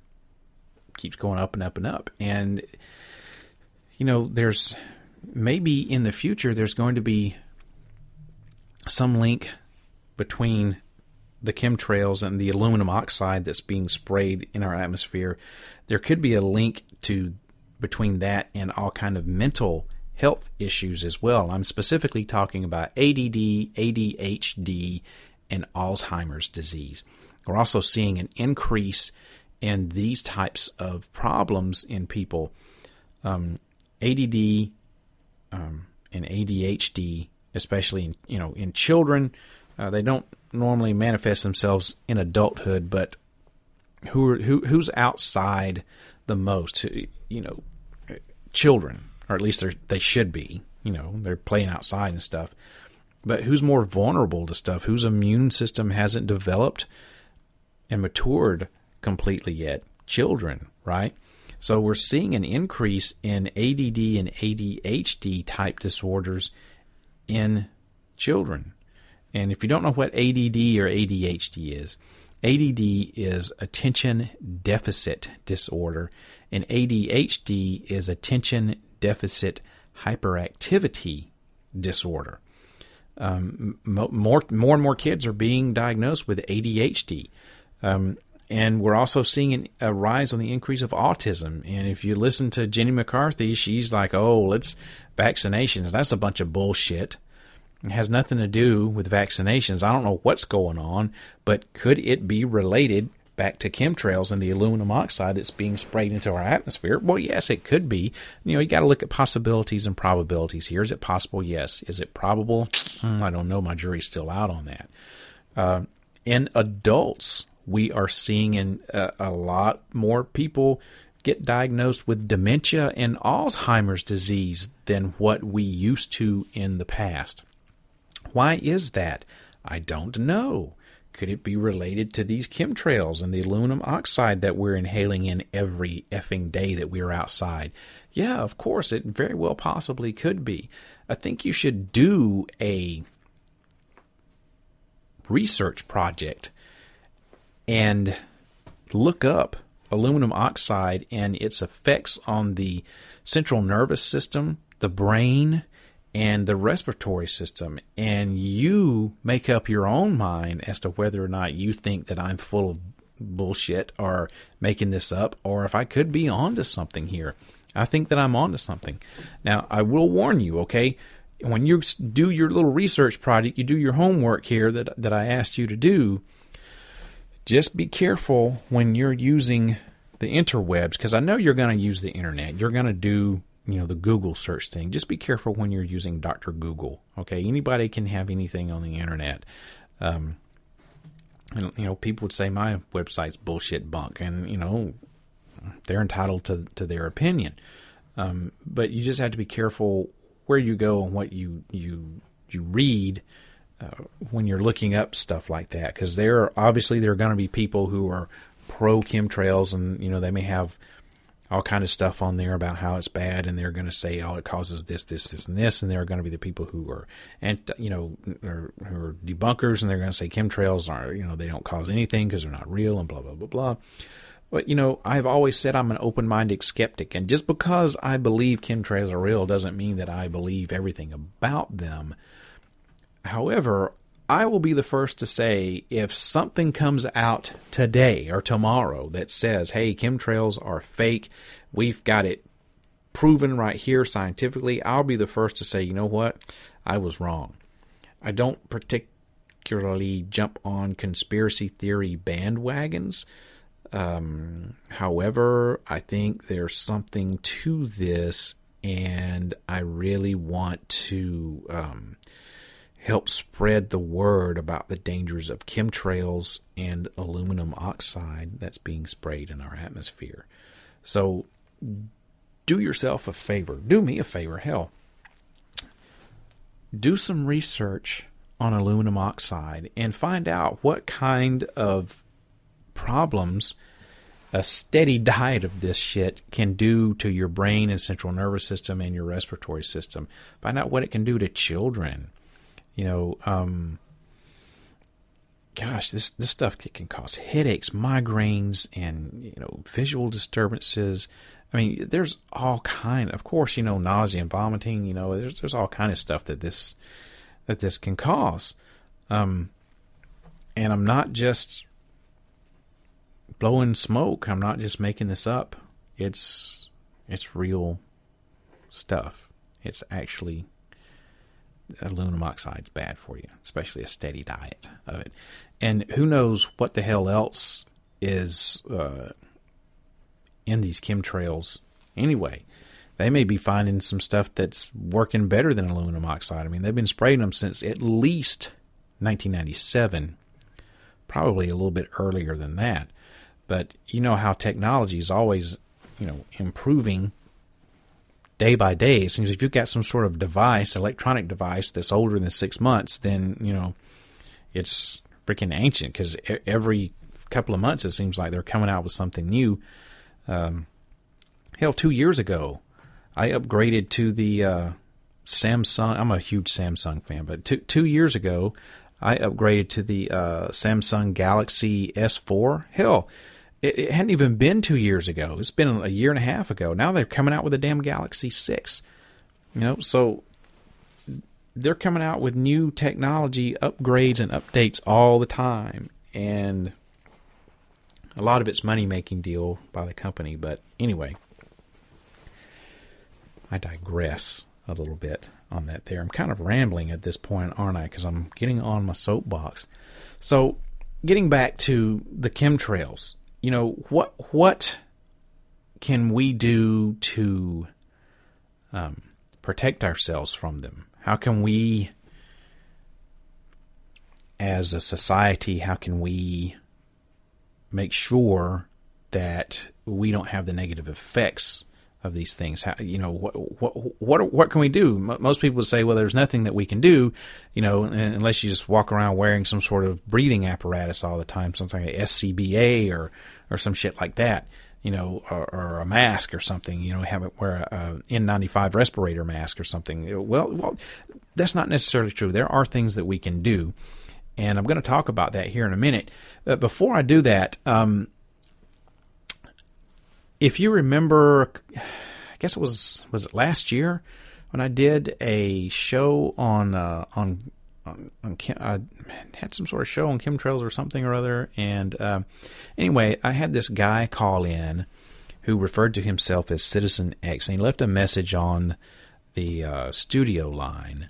keeps going up and up and up. And you know, there's maybe in the future there's going to be some link between the chemtrails and the aluminum oxide that's being sprayed in our atmosphere. There could be a link to between that and all kind of mental health issues as well. I'm specifically talking about ADD, ADHD, and Alzheimer's disease. We're also seeing an increase in these types of problems in people, um, ADD um, and ADHD, especially in you know in children, uh, they don't normally manifest themselves in adulthood, but who are, who who's outside the most? You know, children, or at least they they should be. You know, they're playing outside and stuff. But who's more vulnerable to stuff? Whose immune system hasn't developed and matured completely yet. Children, right? So we're seeing an increase in ADD and ADHD type disorders in children. And if you don't know what ADD or ADHD is, ADD is attention deficit disorder, and ADHD is attention deficit hyperactivity disorder. Um, more, more and more kids are being diagnosed with ADHD. Um, and we're also seeing a rise on the increase of autism. And if you listen to Jenny McCarthy, she's like, oh, let's vaccinations. That's a bunch of bullshit. It has nothing to do with vaccinations. I don't know what's going on, but could it be related back to chemtrails and the aluminum oxide that's being sprayed into our atmosphere? Well, yes, it could be. You know, you got to look at possibilities and probabilities here. Is it possible? Yes. Is it probable? Hmm, I don't know. My jury's still out on that. Uh, in adults, We are seeing in a, a lot more people get diagnosed with dementia and Alzheimer's disease than what we used to in the past. Why is that? I don't know. Could it be related to these chemtrails and the aluminum oxide that we're inhaling in every effing day that we're outside? Yeah, of course, it very well possibly could be. I think you should do a research project and look up aluminum oxide and its effects on the central nervous system, the brain, and the respiratory system. And you make up your own mind as to whether or not you think that I'm full of bullshit or making this up or if I could be onto something here. I think that I'm onto something. Now, I will warn you, okay? When you do your little research project, you do your homework here that, that I asked you to do, just be careful when you're using the interwebs because I know you're going to use the internet. You're going to do you know the Google search thing. Just be careful when you're using Dr. Google. Okay, anybody can have anything on the internet. Um, and, you know, people would say my website's bullshit bunk, and you know, they're entitled to to their opinion. Um, but you just have to be careful where you go and what you you you read uh, when you're looking up stuff like that, because there are obviously there are going to be people who are pro chemtrails, and you know they may have all kind of stuff on there about how it's bad, and they're going to say, "Oh, it causes this, this, this, and this," and there are going to be the people who are and you know are, who are debunkers, and they're going to say chemtrails are you know they don't cause anything because they're not real, and blah blah blah blah. But you know, I've always said I'm an open-minded skeptic, and just because I believe chemtrails are real doesn't mean that I believe everything about them. However, I will be the first to say if something comes out today or tomorrow that says, hey, chemtrails are fake, we've got it proven right here scientifically, I'll be the first to say, you know what? I was wrong. I don't particularly jump on conspiracy theory bandwagons. Um, however, I think there's something to this, and I really want to. Um, help spread the word about the dangers of chemtrails and aluminum oxide that's being sprayed in our atmosphere. So do yourself a favor. Do me a favor. Hell, do some research on aluminum oxide and find out what kind of problems a steady [LAUGHS] diet of this shit can do to your brain and central nervous system and your respiratory system. Find out what it can do to children you know, um, gosh, this this stuff can cause headaches, migraines, and you know, visual disturbances. I mean, there's all kind. Of course, you know, nausea and vomiting. You know, there's there's all kind of stuff that this that this can cause. Um, and I'm not just blowing smoke. I'm not just making this up. It's it's real stuff. It's actually aluminum oxide is bad for you, especially a steady diet of it. And who knows what the hell else is uh, in these chemtrails anyway. They may be finding some stuff that's working better than aluminum oxide. I mean, they've been spraying them since at least 1997, probably a little bit earlier than that. But you know how technology is always, you know, improving day by day. It seems if you've got some sort of device, electronic device that's older than six months, then you know it's freaking ancient because every couple of months it seems like they're coming out with something new. Um, hell, two years ago, I upgraded to the uh, Samsung. I'm a huge Samsung fan, but two two years ago, I upgraded to the uh, Samsung Galaxy S4. Hell it, it, hadn't even been two years ago. It's been a year and a half ago. Now they're coming out with a damn Galaxy Six. You know, so they're coming out with new technology upgrades and updates all the time, and a lot of it's money making deal by the company. But anyway, I digress a little bit on that. There, I'm kind of rambling at this point, aren't I? Because I'm getting on my soapbox. So, getting back to the chemtrails you know what what can we do to um, protect ourselves from them? How can we, as a society, how can we make sure that we don't have the negative effects of these things. How, you know, what, what, what, what can we do? Most people would say, well, there's nothing that we can do, you know, unless you just walk around wearing some sort of breathing apparatus all the time, something like SCBA or, or some shit like that, you know, or, or a mask or something, you know, have it wear a, a N95 respirator mask or something. Well, well, that's not necessarily true. There are things that we can do. And I'm going to talk about that here in a minute. But before I do that, um, if you remember, I guess it was was it last year when I did a show on uh, on on, I had some sort of show on chemtrails or something or other, and uh, anyway, I had this guy call in who referred to himself as Citizen X, and he left a message on the uh, studio line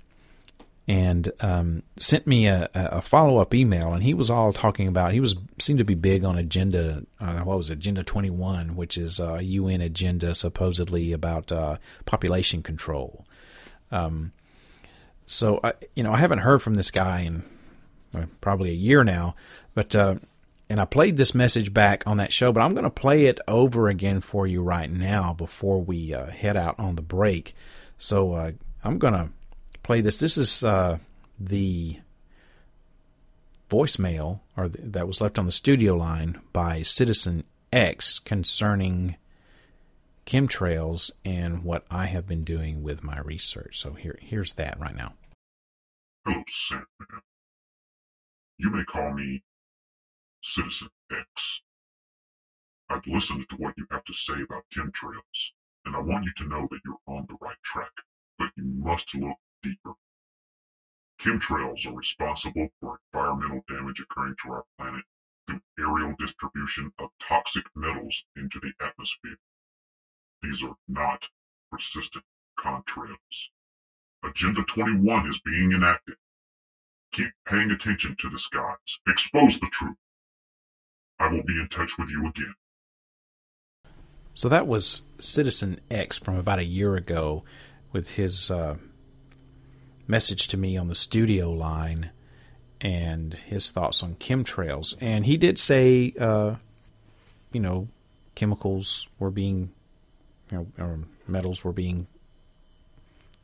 and um, sent me a, a follow up email, and he was all talking about. He was seemed to be big on agenda. Uh, what was it, Agenda Twenty One, which is a UN agenda supposedly about uh, population control. Um, so I, you know, I haven't heard from this guy in uh, probably a year now, but uh, and I played this message back on that show, but I'm going to play it over again for you right now before we uh, head out on the break. So uh, I'm going to play this. This is uh, the voicemail or that was left on the studio line by Citizen X concerning chemtrails and what I have been doing with my research. So here, here's that right now. Hello, Sandman. You may call me Citizen X. I've listened to what you have to say about chemtrails, and I want you to know that you're on the right track, but you must look deeper. Chemtrails are responsible for environmental damage occurring to our planet through aerial distribution of toxic metals into the atmosphere. These are not persistent contrails. Agenda 21 is being enacted. Keep paying attention to the skies. Expose the truth. I will be in touch with you again. So that was Citizen X from about a year ago with his uh, message to me on the studio line and his thoughts on chemtrails. And he did say, uh, you know, chemicals were being, you know, metals were being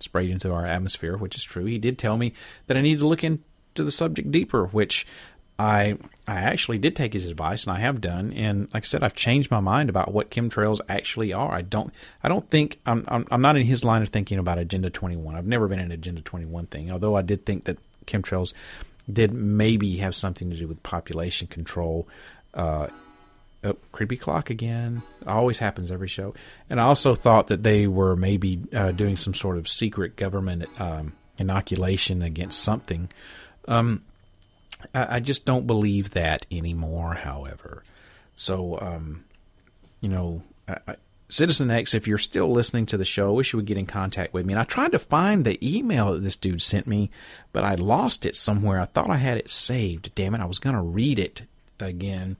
sprayed into our atmosphere, which is true. He did tell me that I needed to look into the subject deeper, which I I actually did take his advice, and I have done. And like I said, I've changed my mind about what chemtrails actually are. I don't I don't think I'm I'm, I'm not in his line of thinking about Agenda 21. I've never been in an Agenda 21 thing, although I did think that chemtrails did maybe have something to do with population control. Uh, oh, creepy clock again. It always happens every show. And I also thought that they were maybe uh, doing some sort of secret government um, inoculation against something. Um, I, I just don't believe that anymore. However, so um, you know, I, I, Citizen X, if you're still listening to the show, I wish you would get in contact with me. And I tried to find the email that this dude sent me, but I lost it somewhere. I thought I had it saved. Damn it! I was gonna read it again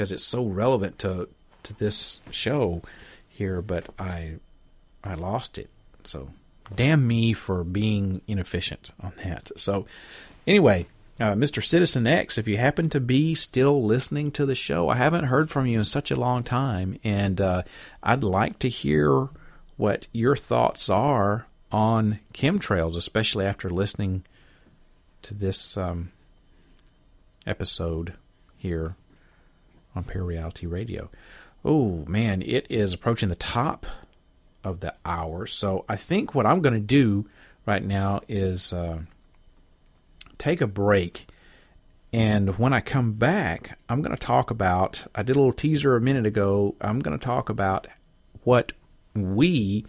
because it's so relevant to to this show here, but I I lost it. So damn me for being inefficient on that. So anyway, uh, Mr. Citizen X, if you happen to be still listening to the show, I haven't heard from you in such a long time, and uh, I'd like to hear what your thoughts are on chemtrails, especially after listening to this um, episode here on ParaReality Radio. Oh man, it is approaching the top of the hour, so I think what I'm going to do right now is. Uh, take a break. And when I come back, I'm going to talk about. I did a little teaser a minute ago. I'm going to talk about what we,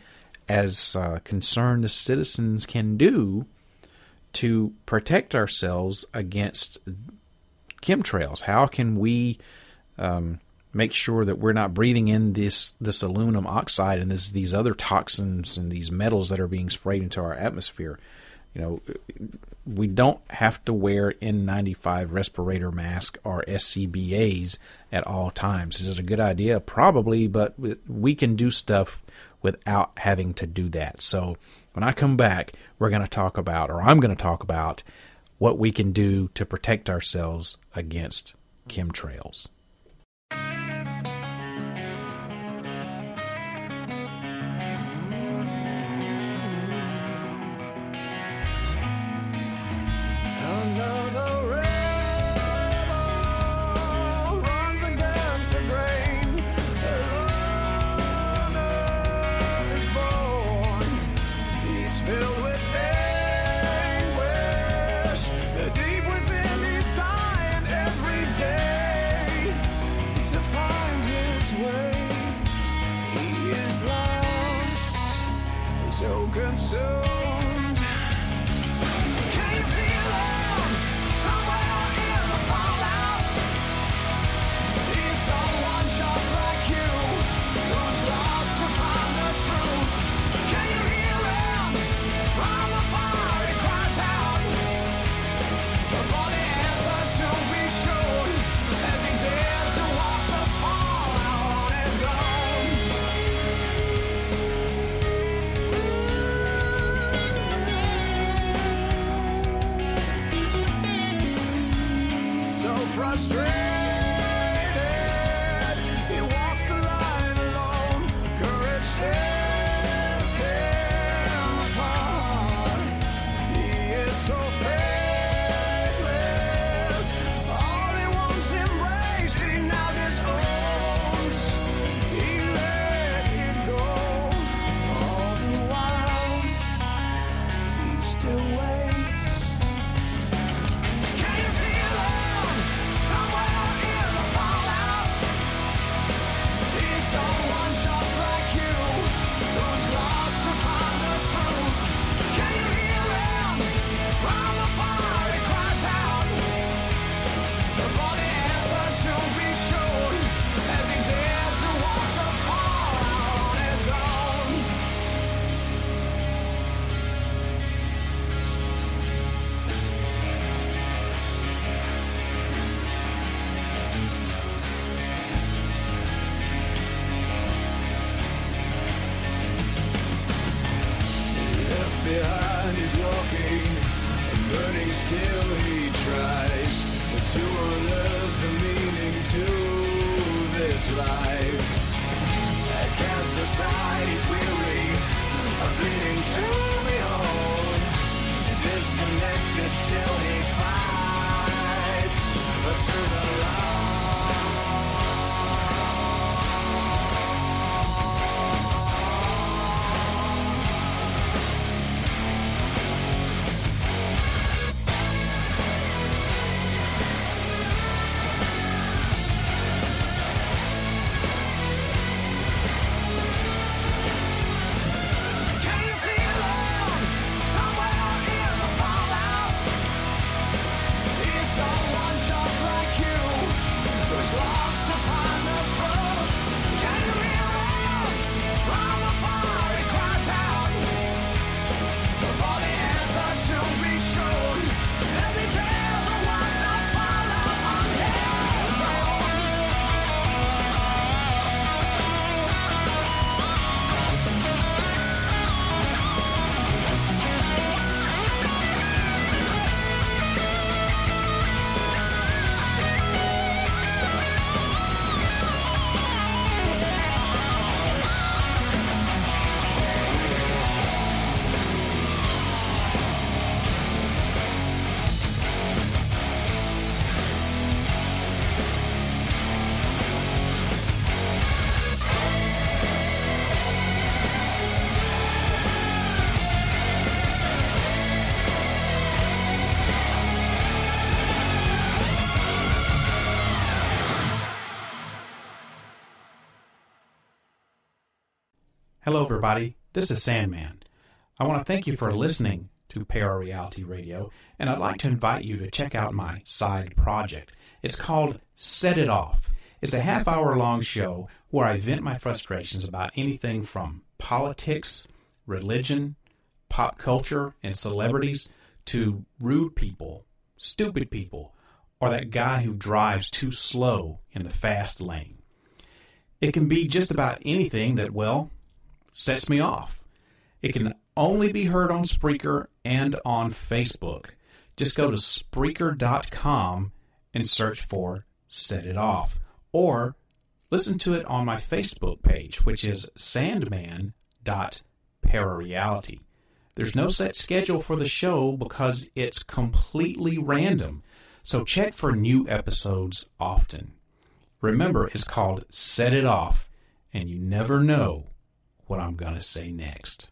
as uh, concerned citizens, can do to protect ourselves against chemtrails. How can we um, make sure that we're not breathing in this this aluminum oxide and this, these other toxins and these metals that are being sprayed into our atmosphere? You know, we don't have to wear N95 respirator mask or SCBAs at all times. Is it a good idea? Probably, but we can do stuff without having to do that. So when I come back, we're going to talk about, or I'm going to talk about, what we can do to protect ourselves against chemtrails. Hello, everybody. This is Sandman. I want to thank you for listening to ParaReality Radio, and I'd like to invite you to check out my side project. It's called Set It Off. It's a half hour long show where I vent my frustrations about anything from politics, religion, pop culture, and celebrities to rude people, stupid people, or that guy who drives too slow in the fast lane. It can be just about anything that, well, sets me off. It can only be heard on Spreaker and on Facebook. Just go to Spreaker.com and search for Set It Off. Or listen to it on my Facebook page, which is sandman.parareality. There's no set schedule for the show because it's completely random, so check for new episodes often. Remember, it's called Set It Off, and you never know what I'm going to say next.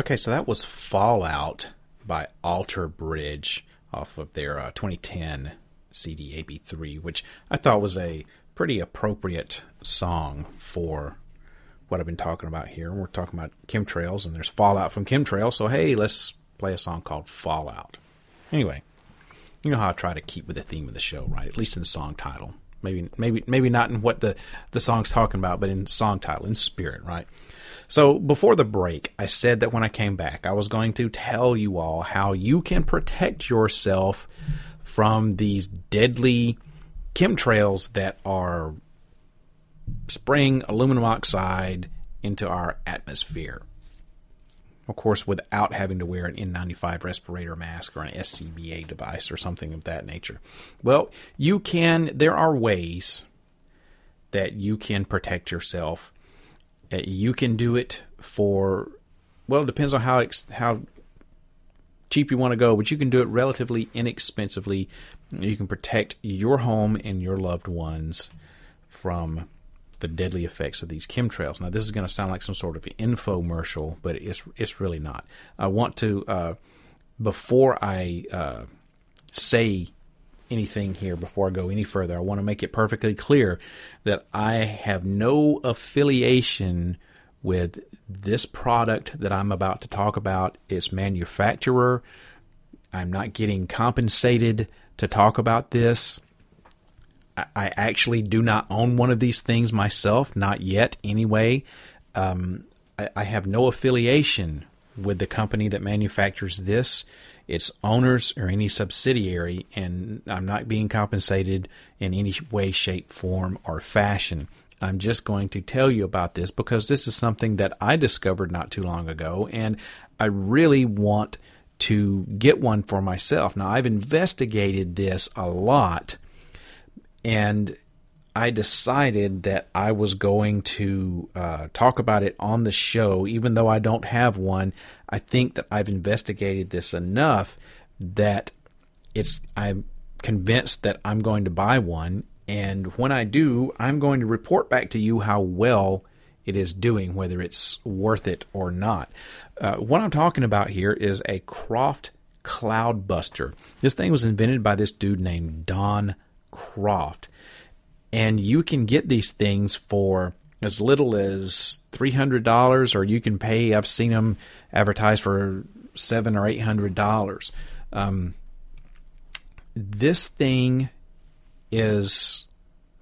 Okay, so that was Fallout by Alter Bridge off of their uh, 2010 CD AB3, which I thought was a pretty appropriate song for what I've been talking about here. We're talking about chemtrails, and there's fallout from chemtrails, so hey, let's play a song called Fallout. Anyway, you know how I try to keep with the theme of the show, right? At least in the song title. Maybe, maybe, maybe not in what the the song's talking about, but in song title, in spirit, right? So before the break, I said that when I came back, I was going to tell you all how you can protect yourself from these deadly chemtrails that are spraying aluminum oxide into our atmosphere. Of course, without having to wear an N95 respirator mask or an SCBA device or something of that nature. Well, you can, there are ways that you can protect yourself you can do it for well, it depends on how how cheap you want to go, but you can do it relatively inexpensively. You can protect your home and your loved ones from the deadly effects of these chemtrails. Now, this is going to sound like some sort of infomercial, but it's it's really not. I want to uh, before I uh, say anything here before I go any further. I want to make it perfectly clear that I have no affiliation with this product that I'm about to talk about, its manufacturer. I'm not getting compensated to talk about this. I actually do not own one of these things myself, not yet anyway. Um, I, I have no affiliation with the company that manufactures this its owners or any subsidiary, and I'm not being compensated in any way, shape, form, or fashion. I'm just going to tell you about this because this is something that I discovered not too long ago, and I really want to get one for myself. Now, I've investigated this a lot, and I decided that I was going to uh, talk about it on the show, even though I don't have one. I think that I've investigated this enough that it's I'm convinced that I'm going to buy one, and when I do, I'm going to report back to you how well it is doing, whether it's worth it or not. Uh, what I'm talking about here is a Croft Cloudbuster. This thing was invented by this dude named Don Croft, and you can get these things for as little as three hundred dollars, or you can pay. I've seen them advertised for seven or eight hundred dollars. Um, this thing is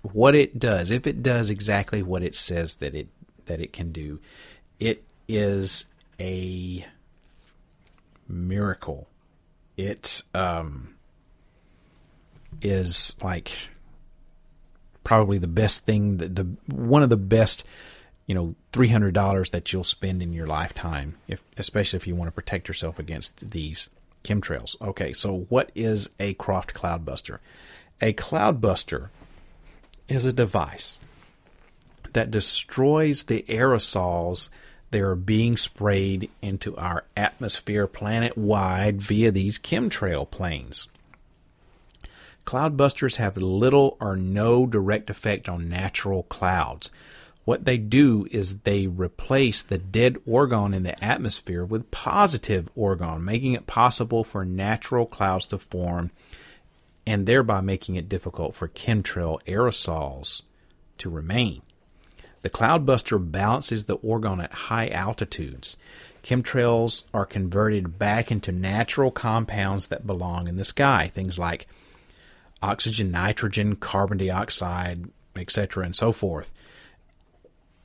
what it does. If it does exactly what it says that it that it can do, it is a miracle. It um, is like probably the best thing that the one of the best you know three hundred dollars that you'll spend in your lifetime, if especially if you want to protect yourself against these chemtrails. Okay, so what is a Croft Cloudbuster? A cloudbuster is a device that destroys the aerosols that are being sprayed into our atmosphere planet wide via these chemtrail planes. Cloudbusters have little or no direct effect on natural clouds. What they do is they replace the dead orgone in the atmosphere with positive orgone, making it possible for natural clouds to form and thereby making it difficult for chemtrail aerosols to remain. The cloudbuster balances the orgone at high altitudes. Chemtrails are converted back into natural compounds that belong in the sky, things like oxygen, nitrogen, carbon dioxide, etc., and so forth,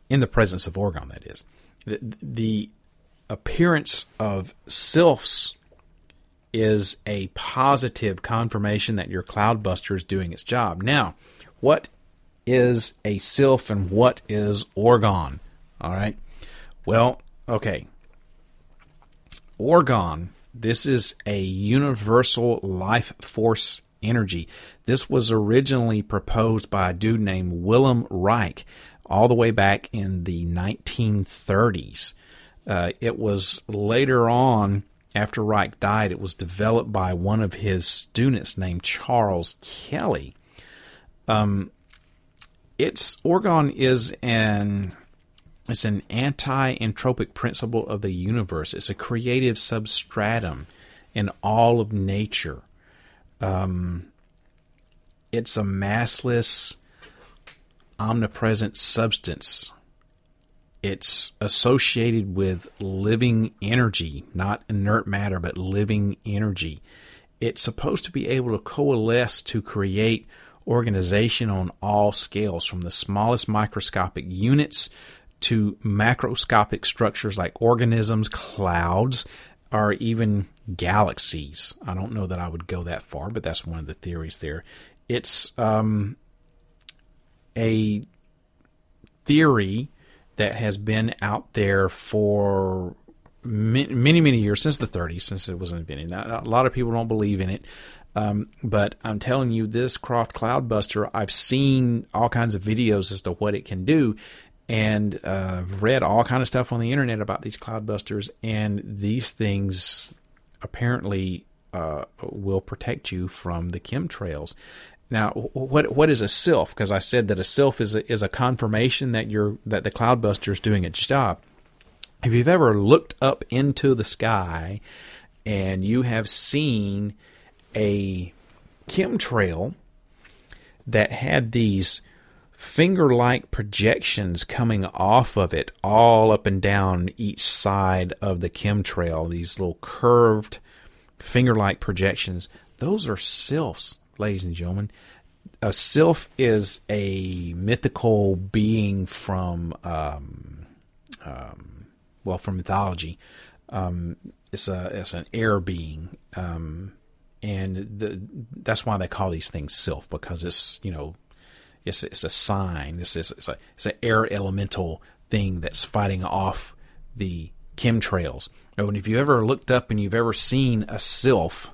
in the presence of orgone, that is. The, the appearance of sylphs is a positive confirmation that your cloudbuster is doing its job. Now, what is a sylph and what is orgone? All right. Well, okay. Orgone, this is a universal life force energy. This was originally proposed by a dude named Wilhelm Reich all the way back in the 1930s. Uh, it was later on, after Reich died, it was developed by one of his students named Charles Kelley. Um, its orgone is an it's an anti-entropic principle of the universe. It's a creative substratum in all of nature. Um, it's a massless, omnipresent substance. It's associated with living energy, not inert matter, but living energy. It's supposed to be able to coalesce to create organization on all scales, from the smallest microscopic units to macroscopic structures like organisms, clouds, or even galaxies. I don't know that I would go that far, but that's one of the theories there. It's um, a theory that has been out there for many, many years, since the 30s, since it was invented. Now, a lot of people don't believe in it. Um, but I'm telling you, this Croft Cloudbuster, I've seen all kinds of videos as to what it can do, and uh, read all kind of stuff on the internet about these Cloudbusters, and these things apparently uh, will protect you from the chemtrails. Now, what what is a sylph? Because I said that a sylph is a, is a confirmation that you're that the Cloudbuster is doing its job. If you've ever looked up into the sky and you have seen a chemtrail that had these finger like projections coming off of it all up and down each side of the chemtrail, these little curved finger like projections. Those are sylphs, ladies and gentlemen. A sylph is a mythical being from, um, um, well, from mythology. Um, it's a it's an air being. Um, and the, that's why they call these things sylph because it's you know it's it's a sign. This is it's a it's an air elemental thing that's fighting off the chemtrails. And if you ever looked up and you've ever seen a sylph,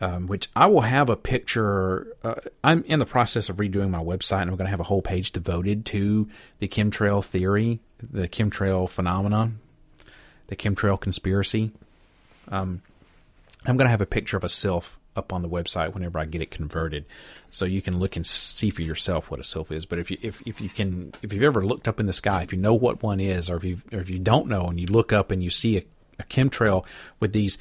um, which I will have a picture. Uh, I'm in the process of redoing my website, and I'm going to have a whole page devoted to the chemtrail theory, the chemtrail phenomena, the chemtrail conspiracy. Um, I'm going to have a picture of a sylph up on the website whenever I get it converted, so you can look and see for yourself what a sylph is. But if you if, if you can if you've ever looked up in the sky, if you know what one is, or if you or if you don't know and you look up and you see a, a chemtrail with these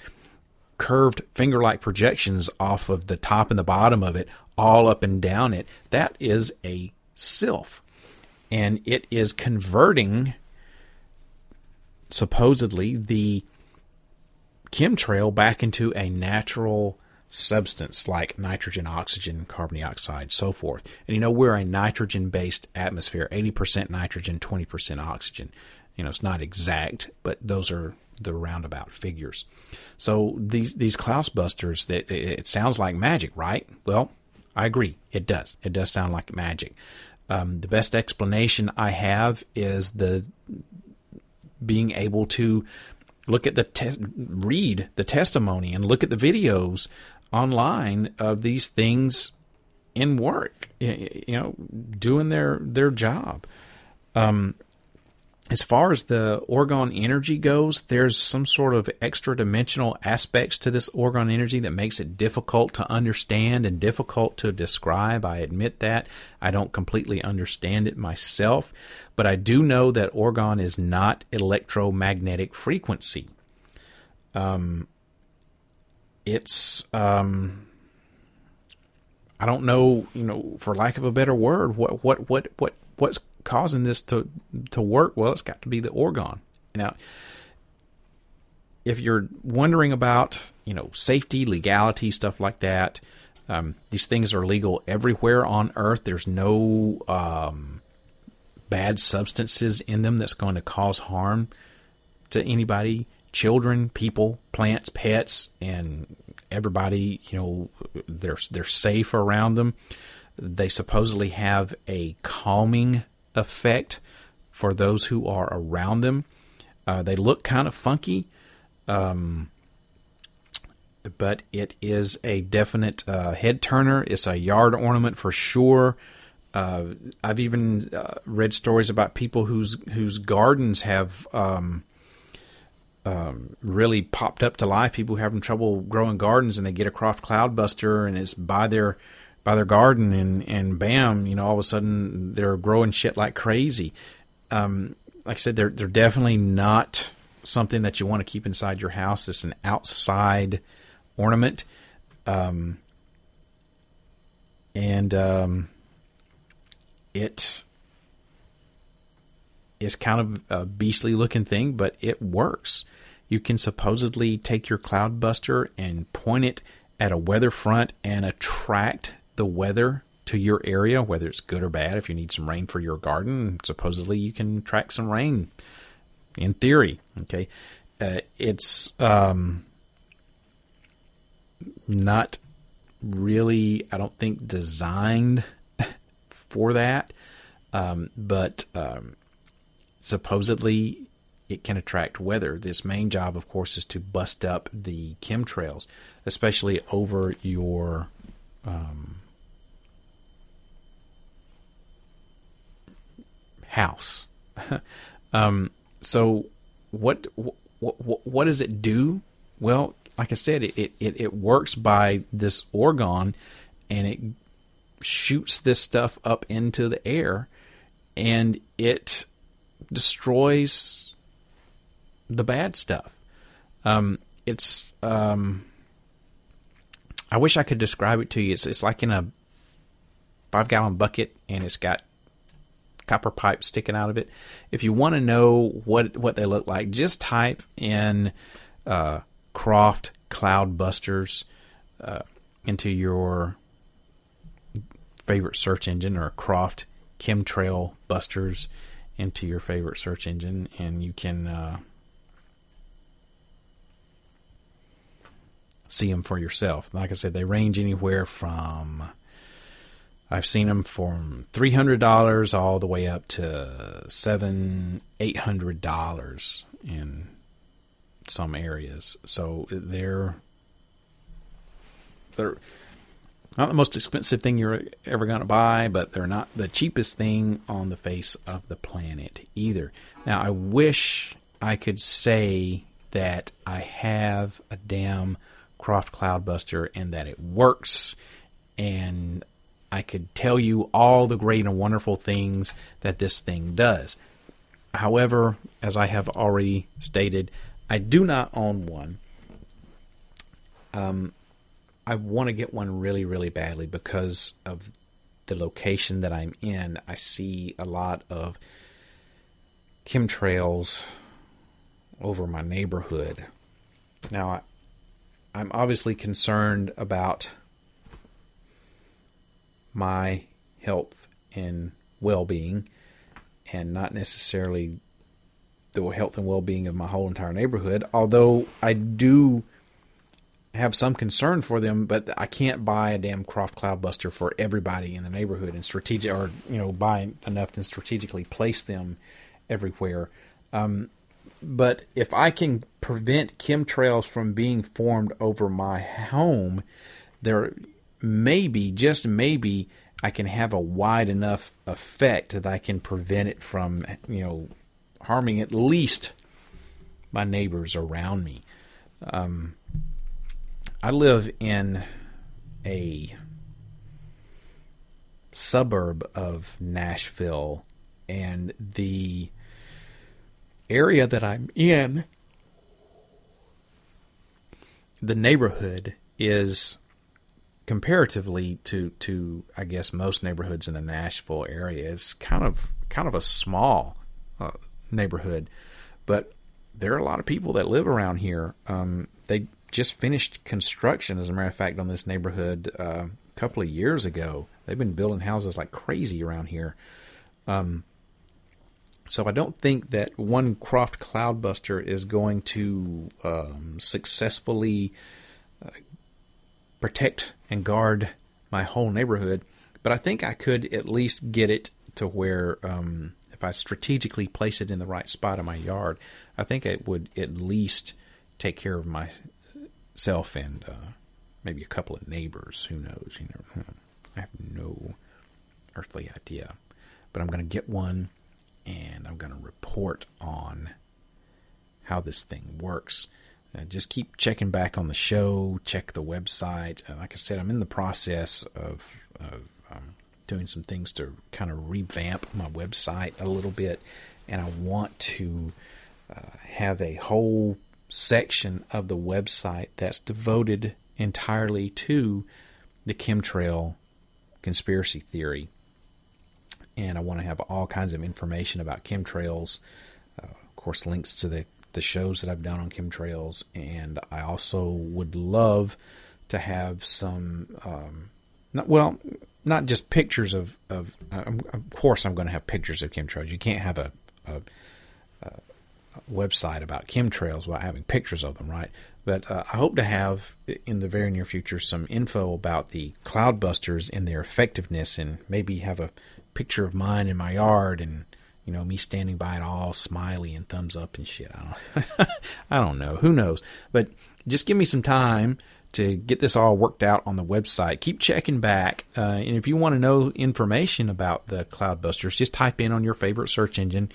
curved finger-like projections off of the top and the bottom of it, all up and down it, that is a sylph, and it is converting supposedly the chemtrail back into a natural substance like nitrogen, oxygen, carbon dioxide, so forth. And you know, we're a nitrogen based atmosphere 80% nitrogen, 20% oxygen. You know, it's not exact, but those are the roundabout figures. So these these Cloudbusters, that it sounds like magic, right? Well, I agree. It does. It does sound like magic. Um, the best explanation I have is the being able to look at the te- read the testimony and look at the videos online of these things in work you know doing their their job um, as far as the orgone energy goes, there's some sort of extra dimensional aspects to this orgone energy that makes it difficult to understand and difficult to describe. I admit that. I don't completely understand it myself, but I do know that orgone is not electromagnetic frequency. Um, it's, um, I don't know, you know, for lack of a better word, what, what, what, what, what's causing this to to work? Well, it's got to be the orgone. Now, if you're wondering about you know safety, legality, stuff like that, um, these things are legal everywhere on Earth. There's no um, bad substances in them that's going to cause harm to anybody, children, people, plants, pets, and everybody. You know, they're they're safe around them. They supposedly have a calming effect for those who are around them. Uh, they look kind of funky, um, but it is a definite uh, head turner. It's a yard ornament for sure. Uh, I've even uh, read stories about people whose whose gardens have um, um, really popped up to life. People having trouble growing gardens, and they get a Croft Cloudbuster, and it's by their by their garden and and bam, you know, all of a sudden they're growing shit like crazy. Um, like I said, they're they're definitely not something that you want to keep inside your house. It's an outside ornament. Um, and um, it is kind of a beastly looking thing, but it works. You can supposedly take your cloudbuster and point it at a weather front and attract the weather to your area, whether it's good or bad. If you need some rain for your garden, supposedly you can track some rain. In theory, okay, uh, it's um, not really, I don't think, designed [LAUGHS] for that. Um, but um, supposedly it can attract weather. This main job, of course, is to bust up the chemtrails, especially over your um, house. [LAUGHS] um, so, what, what what does it do? Well, like I said, it, it, it works by this orgone, and it shoots this stuff up into the air, and it destroys the bad stuff. Um, it's um, I wish I could describe it to you. It's it's like in a five gallon bucket, and it's got copper pipes sticking out of it. If you want to know what what they look like, just type in uh, Croft Cloud Busters uh, into your favorite search engine or Croft Chemtrail Busters into your favorite search engine, and you can uh, see them for yourself. Like I said, they range anywhere from I've seen them from three hundred dollars all the way up to seven, eight hundred dollars in some areas. So they're they're not the most expensive thing you're ever going to buy, but they're not the cheapest thing on the face of the planet either. Now, I wish I could say that I have a damn Croft Cloudbuster and that it works and I could tell you all the great and wonderful things that this thing does. However, as I have already stated, I do not own one. Um, I want to get one really, really badly because of the location that I'm in. I see a lot of chemtrails over my neighborhood. Now, I, I'm obviously concerned about my health and well being, and not necessarily the health and well being of my whole entire neighborhood. Although I do have some concern for them, but I can't buy a damn Croft Cloudbuster for everybody in the neighborhood and strategic, or you know, buy enough to strategically place them everywhere. Um, but if I can prevent chemtrails from being formed over my home, there maybe, just maybe, I can have a wide enough effect that I can prevent it from, you know, harming at least my neighbors around me. Um, I live in a suburb of Nashville, and the area that I'm in, the neighborhood is comparatively to to I guess most neighborhoods in the Nashville area is kind of kind of a small uh, neighborhood, but there are a lot of people that live around here. Um, they just finished construction, as a matter of fact, on this neighborhood uh, a couple of years ago. They've been building houses like crazy around here. Um, so I don't think that one Croft Cloudbuster is going to um, successfully uh, protect and guard my whole neighborhood, but I think I could at least get it to where um, if I strategically place it in the right spot in my yard, I think it would at least take care of myself and uh, maybe a couple of neighbors. Who knows? You know, I have no earthly idea, but I'm going to get one and I'm going to report on how this thing works. Uh, just keep checking back on the show, check the website. Uh, like I said, I'm in the process of, of um, doing some things to kind of revamp my website a little bit, and I want to uh, have a whole section of the website that's devoted entirely to the chemtrail conspiracy theory. And I want to have all kinds of information about chemtrails, uh, of course, links to the, the shows that I've done on chemtrails. And I also would love to have some, um, not, well, not just pictures of, of, uh, of course, I'm going to have pictures of chemtrails. You can't have a, a, a website about chemtrails without having pictures of them, right? But uh, I hope to have in the very near future some info about the cloudbusters and their effectiveness, and maybe have a picture of mine in my yard and you know me standing by it all smiley and thumbs up and shit. I don't, [LAUGHS] I don't know. Who knows? But just give me some time to get this all worked out on the website. Keep checking back, uh, and if you want to know information about the cloudbusters, just type in on your favorite search engine.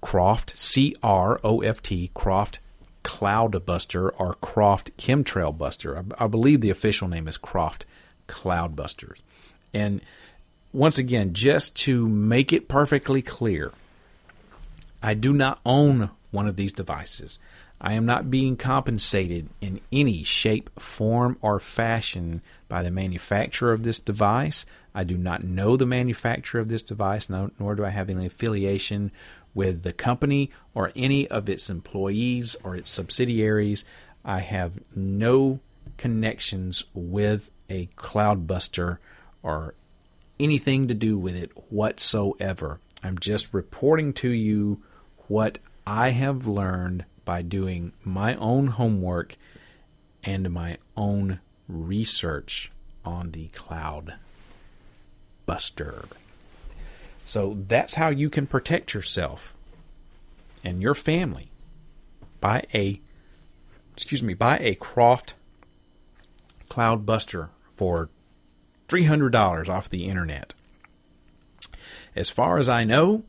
Croft, C R O F T, Croft Cloudbuster or Croft Chemtrail Buster. I, I believe the official name is Croft Cloudbusters. And once again, just to make it perfectly clear, I do not own one of these devices. I am not being compensated in any shape, form, or fashion by the manufacturer of this device. I do not know the manufacturer of this device, nor do I have any affiliation with the company or any of its employees or its subsidiaries. I have no connections with a cloudbuster or anything to do with it whatsoever. I'm just reporting to you what I have learned by doing my own homework and my own research on the cloud buster. So that's how you can protect yourself and your family by a excuse me, buy a Croft cloud buster for $300 off the internet. As far as I know,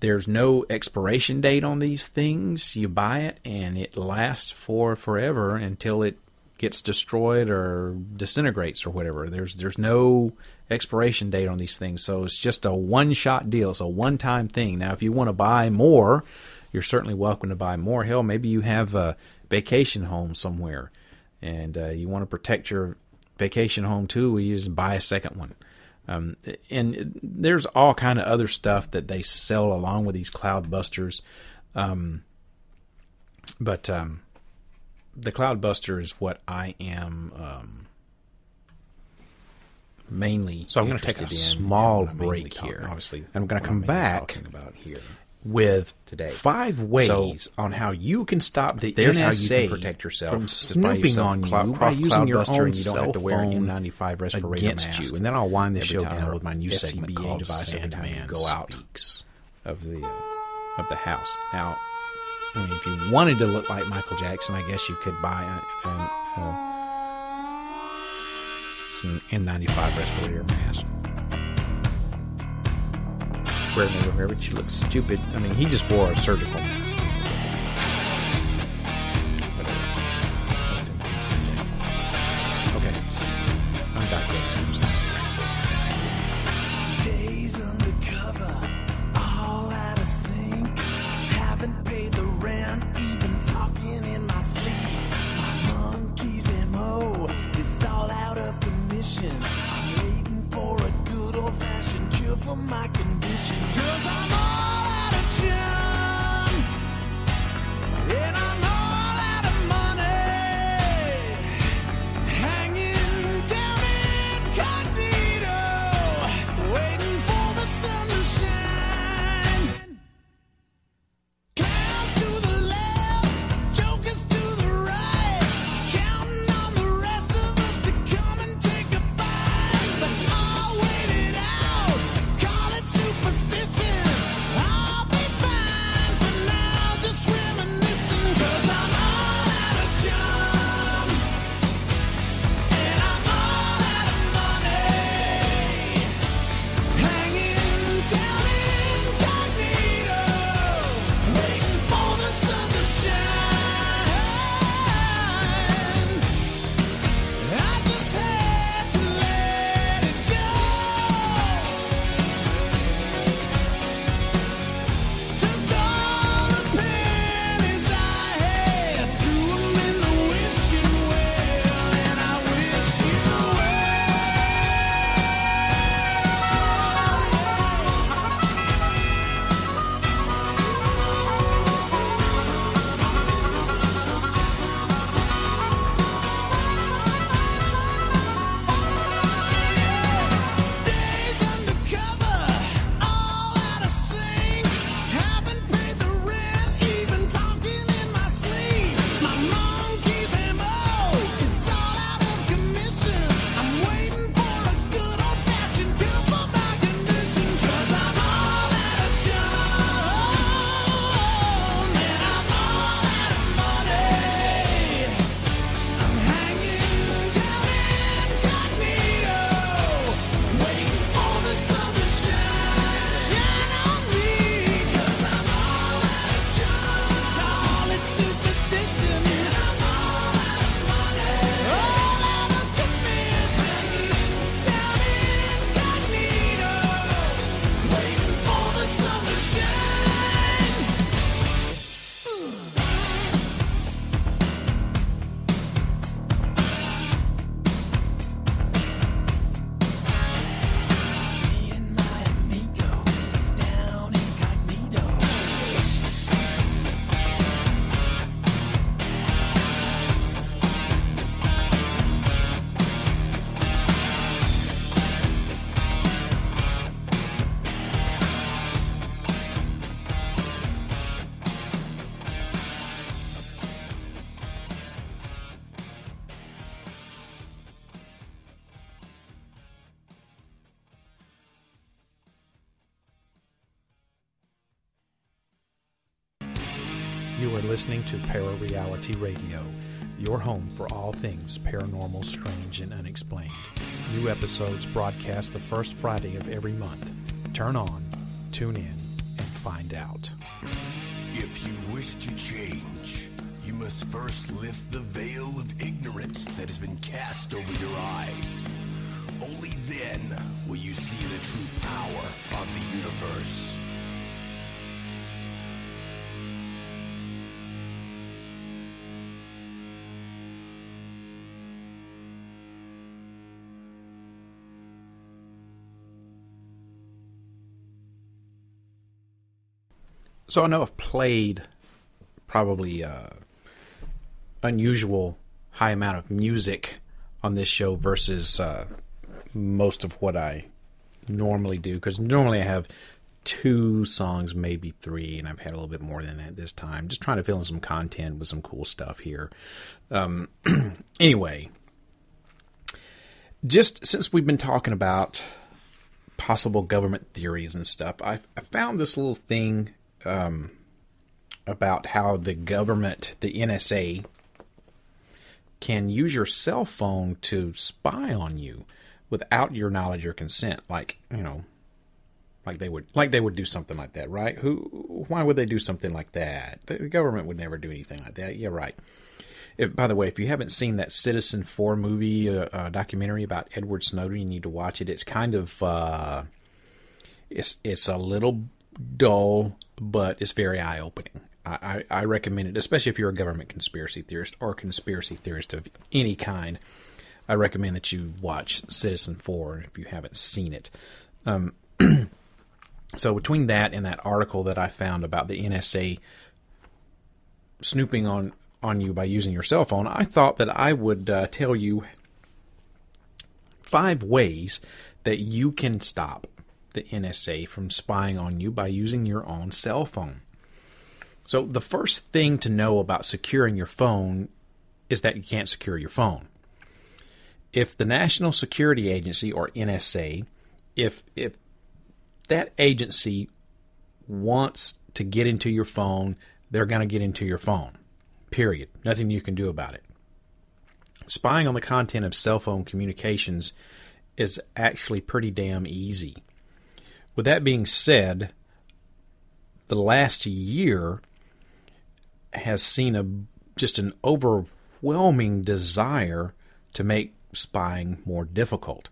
there's no expiration date on these things. You buy it and it lasts for forever until it gets destroyed or disintegrates or whatever. There's there's no expiration date on these things, so it's just a one shot deal. It's a one time thing. Now, if you want to buy more, you're certainly welcome to buy more. Hell, maybe you have a vacation home somewhere and uh, you want to protect your vacation home too. We just buy a second one. Um, and there's all kind of other stuff that they sell along with these cloud busters. Um, but um, the Cloudbuster is what I am um, mainly. So I'm going to take a small break here. Obviously, I'm going to come back about here with today five ways so, on how you can stop the there's NSA how you can protect yourself from snooping on you cloud, by using your own and you don't have to wear an N95 respirator against mask. you. And then I'll wind the show down with my new segment SCBA called device every time you go out Speaks. of the uh, of the house. Now, I mean, if you wanted to look like Michael Jackson, I guess you could buy a, a, a, some N95 respirator mask. Wear it over but she looks stupid. I mean, he just wore a surgical mask. Whatever. For my condition. Cause I'm all out of chum. To ParaReality Radio, your home for all things paranormal, strange, and unexplained. New episodes broadcast the first Friday of every month. Turn on, tune in, and find out. If you wish to change, you must first lift the veil of ignorance that has been cast over your So I know I've played probably uh, unusual high amount of music on this show versus uh, most of what I normally do because normally I have two songs, maybe three, and I've had a little bit more than that this time. Just trying to fill in some content with some cool stuff here. Um, [CLEARS THROAT] anyway, just since we've been talking about possible government theories and stuff, I, I found this little thing um, about how the government, the NSA, can use your cell phone to spy on you without your knowledge or consent. Like you know, like they would, like they would do something like that, right? Who? Why would they do something like that? The government would never do anything like that. Yeah, right. If, by the way, if you haven't seen that Citizenfour movie uh, uh, documentary about Edward Snowden, you need to watch it. It's kind of uh, it's it's a little dull, but it's very eye opening. I, I, recommend it, especially if you're a government conspiracy theorist or conspiracy theorist of any kind. I recommend that you watch Citizenfour if you haven't seen it. Um, [CLEARS THROAT] so between that and that article that I found about the NSA snooping on on you by using your cell phone, I thought that I would uh, tell you five ways that you can stop the NSA from spying on you by using your own cell phone. So, the first thing to know about securing your phone is that you can't secure your phone. If the National Security Agency or NSA, if if that agency wants to get into your phone, they're going to get into your phone. Period. Nothing you can do about it. Spying on the content of cell phone communications is actually pretty damn easy. With that being said, the last year has seen a just an overwhelming desire to make spying more difficult.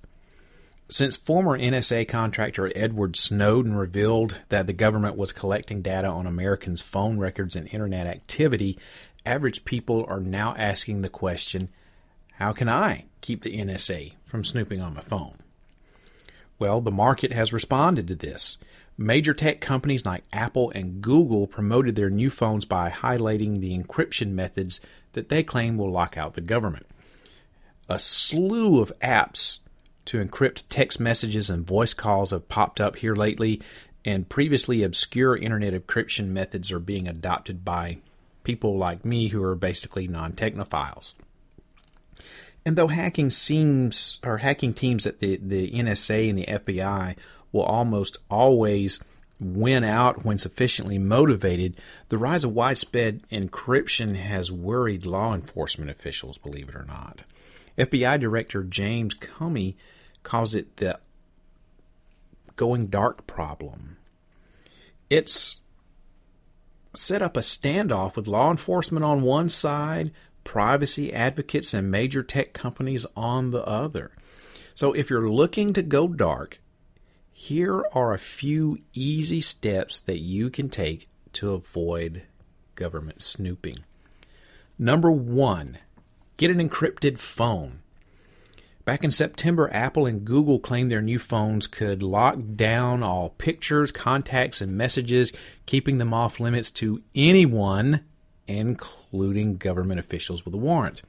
Since former NSA contractor Edward Snowden revealed that the government was collecting data on Americans' phone records and internet activity, average people are now asking the question how can I keep the NSA from snooping on my phone? Well, the market has responded to this. Major tech companies like Apple and Google promoted their new phones by highlighting the encryption methods that they claim will lock out the government. A slew of apps to encrypt text messages and voice calls have popped up here lately, and previously obscure internet encryption methods are being adopted by people like me who are basically non technophiles. And though hacking seems or hacking teams at the, the NSA and the FBI will almost always win out when sufficiently motivated, the rise of widespread encryption has worried law enforcement officials, believe it or not. FBI Director James Comey calls it the going dark problem. It's set up a standoff with law enforcement on one side, privacy advocates and major tech companies on the other. So if you're looking to go dark, here are a few easy steps that you can take to avoid government snooping. Number one, get an encrypted phone. Back in September, Apple and Google claimed their new phones could lock down all pictures, contacts, and messages, keeping them off limits to anyone, including government officials with a warrant.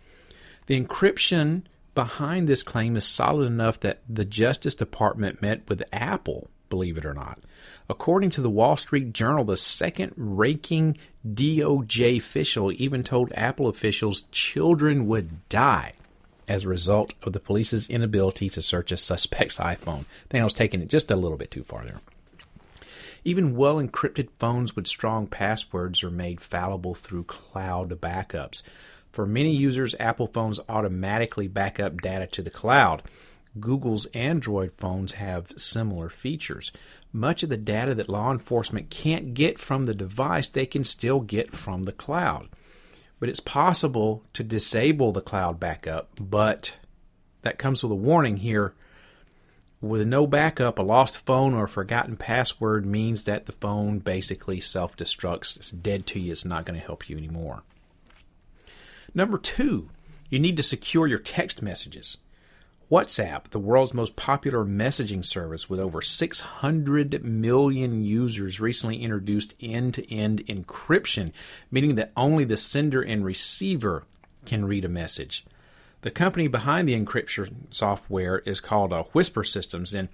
The encryption behind this claim is solid enough that the Justice Department met with Apple, believe it or not. According to the Wall Street Journal, the second ranking DOJ official even told Apple officials children would die as a result of the police's inability to search a suspect's iPhone. I I was taking it just a little bit too far there. Even well encrypted phones with strong passwords are made fallible through cloud backups. For many users, Apple phones automatically back up data to the cloud. Google's Android phones have similar features. Much of the data that law enforcement can't get from the device, they can still get from the cloud. But it's possible to disable the cloud backup, but that comes with a warning here. With no backup, a lost phone or a forgotten password means that the phone basically self destructs. It's dead to you, it's not going to help you anymore. Number two, you need to secure your text messages. WhatsApp, the world's most popular messaging service with over 600 million users, recently introduced end to end encryption, meaning that only the sender and receiver can read a message. The company behind the encryption software is called uh, Whisper Systems, and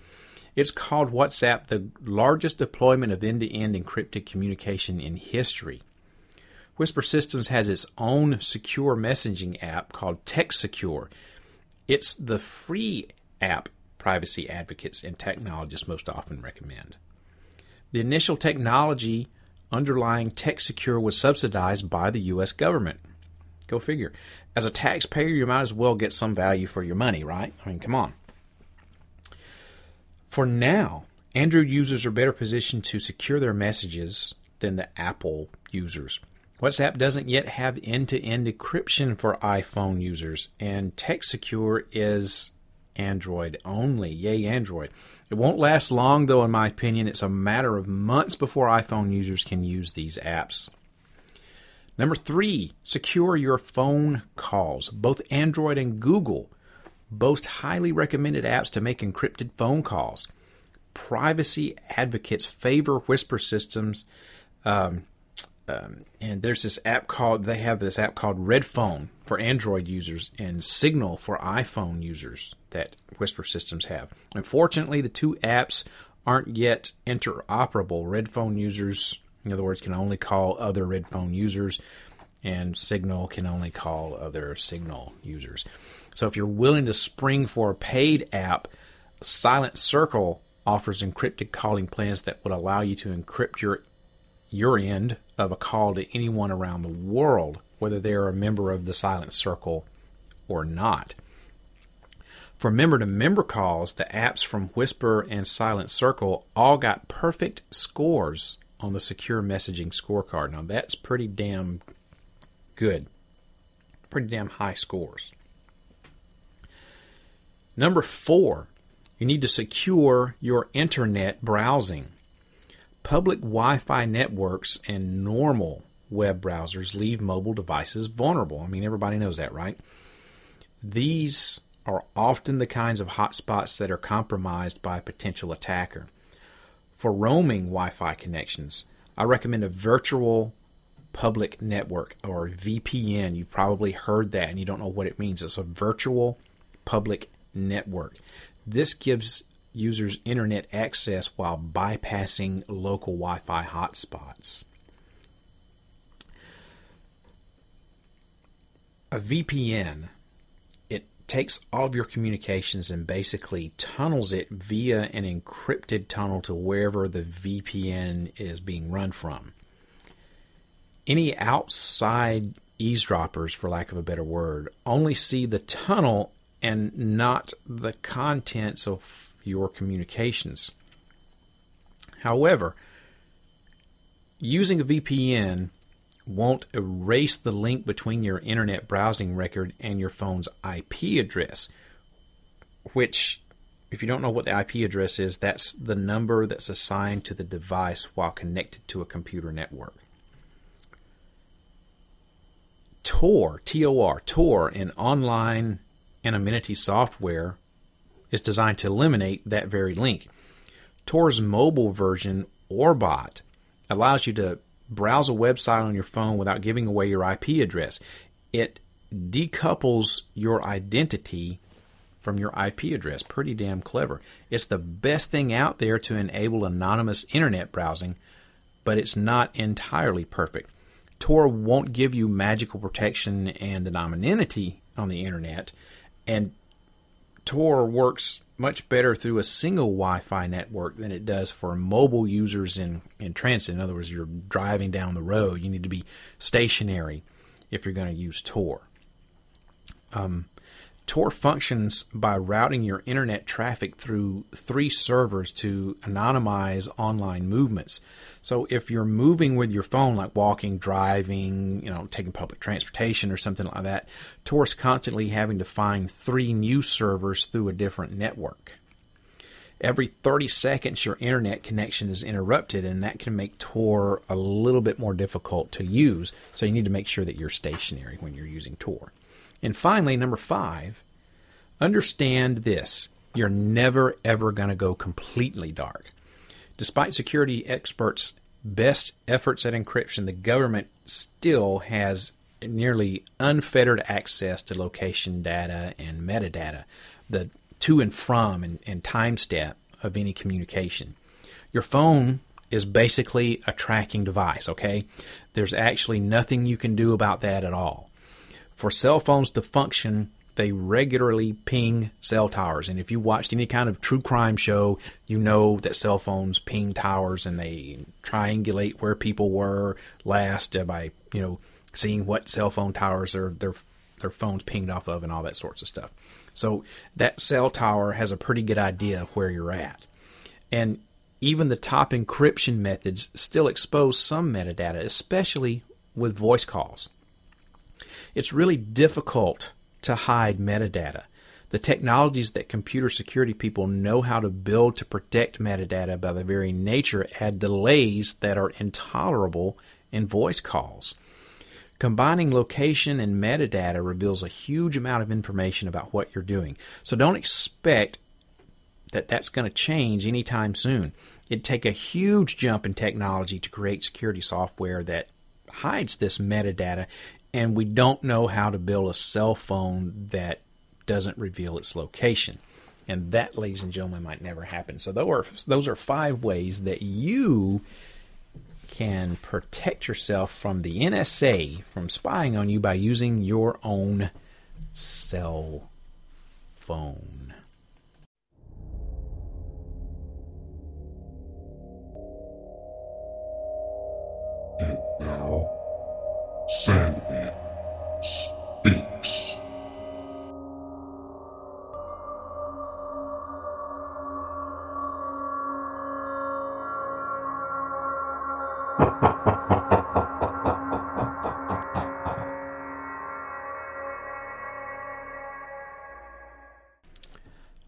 it's called WhatsApp the largest deployment of end to end encrypted communication in history. Whisper Systems has its own secure messaging app called TextSecure. It's the free app privacy advocates and technologists most often recommend. The initial technology underlying TextSecure was subsidized by the U.S. government. Go figure. As a taxpayer, you might as well get some value for your money, right? I mean, come on. For now, Android users are better positioned to secure their messages than the Apple users. WhatsApp doesn't yet have end to end encryption for iPhone users, and TextSecure is Android only. Yay, Android. It won't last long, though, in my opinion. It's a matter of months before iPhone users can use these apps. Number three, secure your phone calls. Both Android and Google boast highly recommended apps to make encrypted phone calls. Privacy advocates favor whisper systems. Um, um, and there's this app called they have this app called Red Phone for Android users and Signal for iPhone users that Whisper Systems have. Unfortunately, the two apps aren't yet interoperable. Red Phone users, in other words, can only call other Red Phone users, and Signal can only call other Signal users. So if you're willing to spring for a paid app, Silent Circle offers encrypted calling plans that would allow you to encrypt your your end of a call to anyone around the world, whether they're a member of the Silent Circle or not. For member to member calls, the apps from Whisper and Silent Circle all got perfect scores on the secure messaging scorecard. Now, that's pretty damn good. Pretty damn high scores. Number four, you need to secure your internet browsing. Public Wi Fi networks and normal web browsers leave mobile devices vulnerable. I mean, everybody knows that, right? These are often the kinds of hotspots that are compromised by a potential attacker. For roaming Wi Fi connections, I recommend a virtual public network or VPN. You've probably heard that and you don't know what it means. It's a virtual public network. This gives users internet access while bypassing local Wi Fi hotspots. A VPN, takes all of your communications and basically tunnels it via an encrypted tunnel to wherever the VPN is being run from. Any outside eavesdroppers, for lack of a better word, only see the tunnel and not the contents of your communications. However, using a VPN won't erase the link between your internet browsing record and your phone's IP address, which, if you don't know what the IP address is, that's the number that's assigned to the device while connected to a computer network. Tor, T O R, Tor, an online anonymity software is designed to eliminate that very link. Tor's mobile version, Orbot, allows you to browse a website on your phone without giving away your IP address. It decouples your identity from your IP address. Pretty damn clever. It's the best thing out there to enable anonymous internet browsing, but it's not entirely perfect. Tor won't give you magical protection and anonymity on the internet, and Tor works much better through a single Wi-Fi network than it does for mobile users in in transit. In other words, you're driving down the road, you need to be stationary if you're going to use Tor. Um, Tor functions by routing your internet traffic through three servers to anonymize online movements. So if you're moving with your phone, like walking, driving, you know, taking public transportation or something like that, Tor's constantly having to find three new servers through a different network. Every 30 seconds, your internet connection is interrupted, and that can make Tor a little bit more difficult to use. So you need to make sure that you're stationary when you're using Tor. And finally, number five, understand this you're never ever going to go completely dark. Despite security experts' best efforts at encryption, the government still has nearly unfettered access to location data and metadata, the to and from and, and time step of any communication. Your phone is basically a tracking device, okay? There's actually nothing you can do about that at all. For cell phones to function, they regularly ping cell towers. And if you watched any kind of true crime show, you know that cell phones ping towers and they triangulate where people were last by, you know, seeing what cell phone towers are their their phones pinged off of and all that sorts of stuff. So that cell tower has a pretty good idea of where you're at. And even the top encryption methods still expose some metadata, especially with voice calls it's really difficult to hide metadata. The technologies that computer security people know how to build to protect metadata by their very nature add delays that are intolerable in voice calls. Combining location and metadata reveals a huge amount of information about what you're doing. So don't expect that that's going to change anytime soon. It'd take a huge jump in technology to create security software that hides this metadata and we don't know how to build a cell phone that doesn't reveal its location. And that, ladies and gentlemen, might never happen. So those are those are five ways that you can protect yourself from the NSA from spying on you by using your own cell phone. Now, Sandman speaks. [LAUGHS]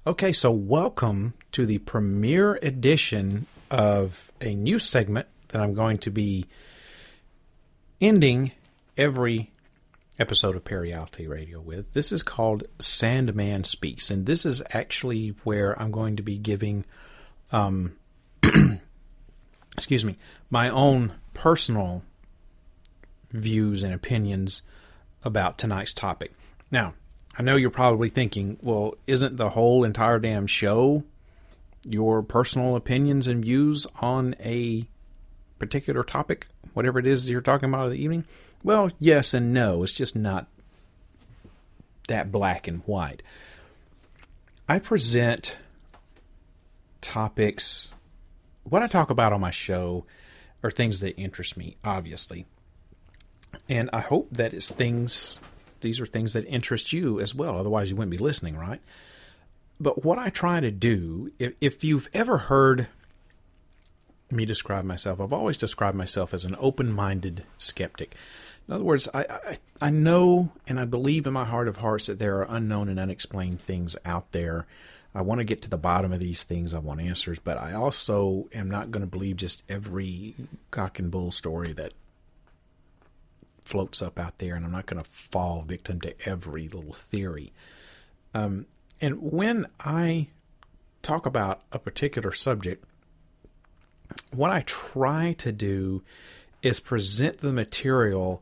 Okay, so welcome to the premiere edition of a new segment that I'm going to be ending every episode of ParaReality Radio with. This is called Sandman Speaks, and this is actually where I'm going to be giving, um, [CLEARS THROAT] excuse me, my own personal views and opinions about tonight's topic. Now, I know you're probably thinking, well, isn't the whole entire damn show your personal opinions and views on a particular topic, whatever it is you're talking about in the evening? Well, yes and no. It's just not that black and white. I present topics. What I talk about on my show are things that interest me, obviously. And I hope that it's things, these are things that interest you as well. Otherwise, you wouldn't be listening, right? But what I try to do, if, if you've ever heard me describe myself, I've always described myself as an open minded skeptic. In other words, I, I, I know and I believe in my heart of hearts that there are unknown and unexplained things out there. I want to get to the bottom of these things. I want answers, but I also am not going to believe just every cock and bull story that floats up out there, and I'm not going to fall victim to every little theory. Um, and when I talk about a particular subject, what I try to do is present the material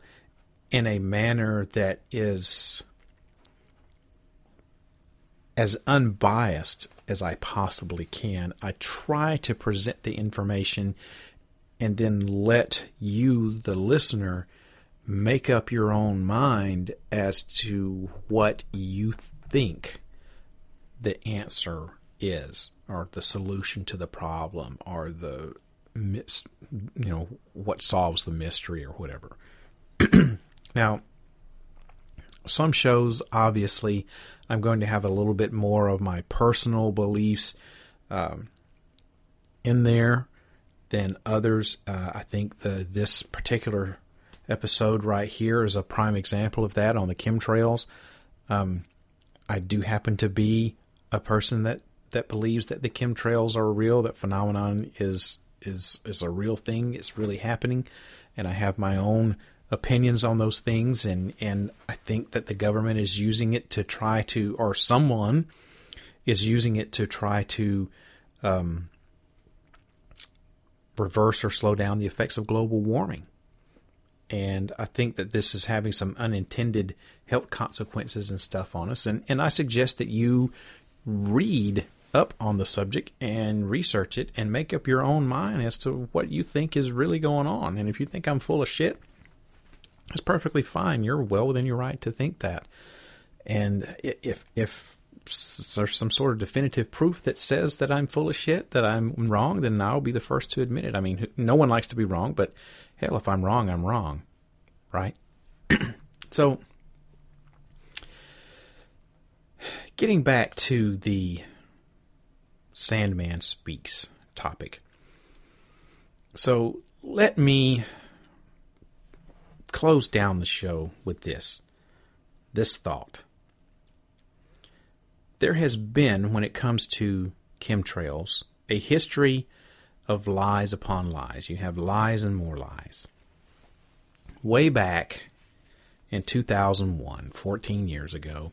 in a manner that is as unbiased as I possibly can. I try to present the information and then let you, the listener, make up your own mind as to what you think the answer is, or the solution to the problem, or the you know what solves the mystery, or whatever. [CLEARS THROAT] now, some shows, obviously, I'm going to have a little bit more of my personal beliefs um, in there than others. Uh, I think the this particular episode right here is a prime example of that on the chemtrails. Um, I do happen to be a person that that believes that the chemtrails are real, that phenomenon is is is a real thing, it's really happening, and I have my own opinions on those things and and I think that the government is using it to try to or someone is using it to try to um, reverse or slow down the effects of global warming. And I think that this is having some unintended health consequences and stuff on us. And, and I suggest that you read up on the subject and research it and make up your own mind as to what you think is really going on. And if you think I'm full of shit, it's perfectly fine. You're well within your right to think that. And if if there's some sort of definitive proof that says that I'm full of shit, that I'm wrong, then I'll be the first to admit it. I mean, no one likes to be wrong, but hell, if I'm wrong, I'm wrong, right? [CLEARS THROAT] so, getting back to the Sandman Speaks topic. So, let me close down the show with this this thought. There has been, when it comes to chemtrails, a history of lies upon lies. You have lies and more lies. Way back in 2001, 14 years ago,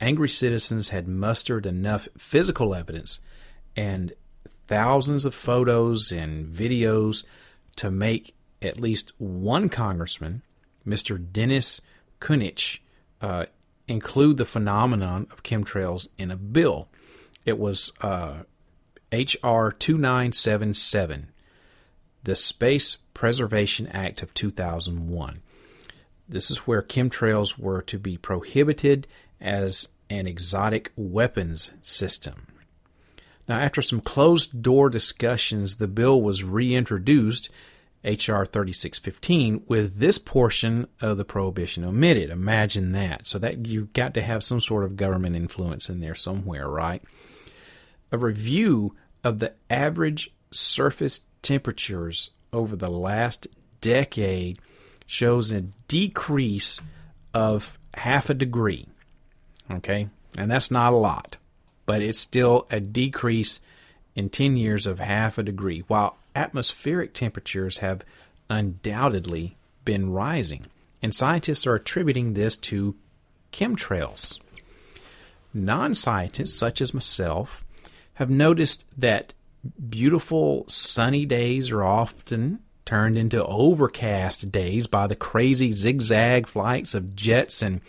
angry citizens had mustered enough physical evidence and thousands of photos and videos to make at least one congressman Mr. Dennis Kucinich uh, include the phenomenon of chemtrails in a bill. It was uh, H.R. 2977, the Space Preservation Act of 2001. This is where chemtrails were to be prohibited as an exotic weapons system. Now, after some closed door discussions, the bill was reintroduced H.R. 3615 with this portion of the prohibition omitted. Imagine that. So that you've got to have some sort of government influence in there somewhere, right? A review of the average surface temperatures over the last decade shows a decrease of half a degree. Okay? And that's not a lot, but it's still a decrease in 10 years of half a degree, while atmospheric temperatures have undoubtedly been rising, and scientists are attributing this to chemtrails. Non scientists, such as myself, have noticed that beautiful sunny days are often turned into overcast days by the crazy zigzag flights of jets and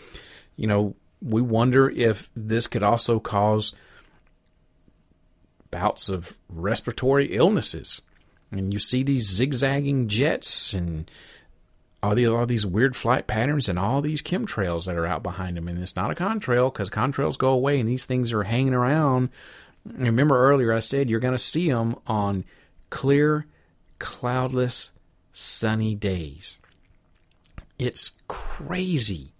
you know we wonder if this could also cause bouts of respiratory illnesses and you see these zigzagging jets and all these all these weird flight patterns and all these chemtrails that are out behind them. And it's not a contrail because contrails go away and these things are hanging around. Remember earlier I said you're going to see them on clear, cloudless, sunny days. It's crazy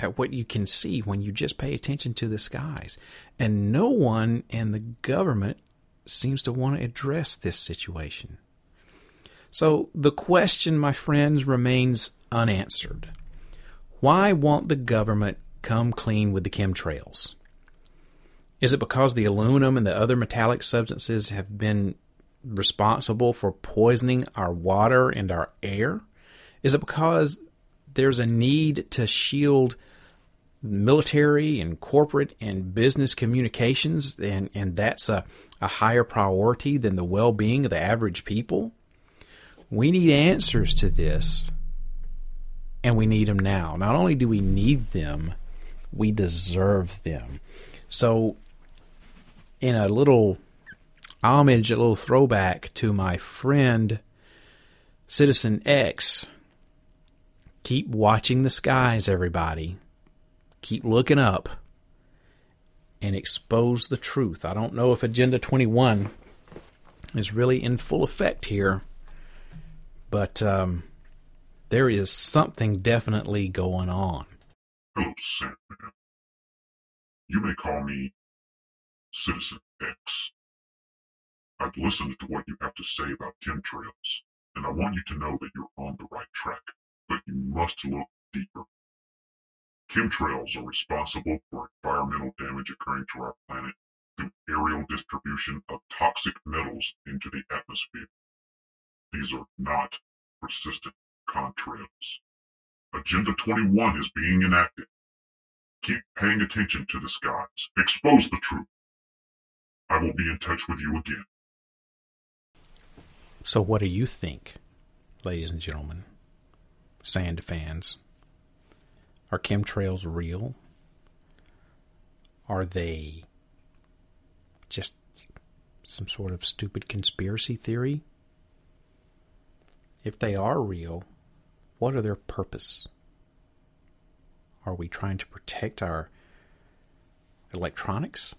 at what you can see when you just pay attention to the skies. And no one in the government seems to want to address this situation. So the question, my friends, remains unanswered. Why won't the government come clean with the chemtrails? Is it because the aluminum and the other metallic substances have been responsible for poisoning our water and our air? Is it because there's a need to shield military and corporate and business communications and, and that's a, a higher priority than the well-being of the average people? We need answers to this, and we need them now. Not only do we need them, we deserve them. So, in a little homage, a little throwback to my friend Citizen X, keep watching the skies, everybody. Keep looking up. and expose the truth. I don't know if Agenda 21 is really in full effect here, but um, there is something definitely going on. Hello, Sandman. You may call me Citizen X. I've listened to what you have to say about chemtrails, and I want you to know that you're on the right track, but you must look deeper. Chemtrails are responsible for environmental damage occurring to our planet through aerial distribution of toxic metals into the atmosphere. These are not persistent contrails. Agenda 21 is being enacted. Keep paying attention to the skies. Expose the truth. I will be in touch with you again. So, what do you think, ladies and gentlemen, sand fans? Are chemtrails real? Are they just some sort of stupid conspiracy theory? If they are real, what are their purpose? Are we trying to protect our electronics?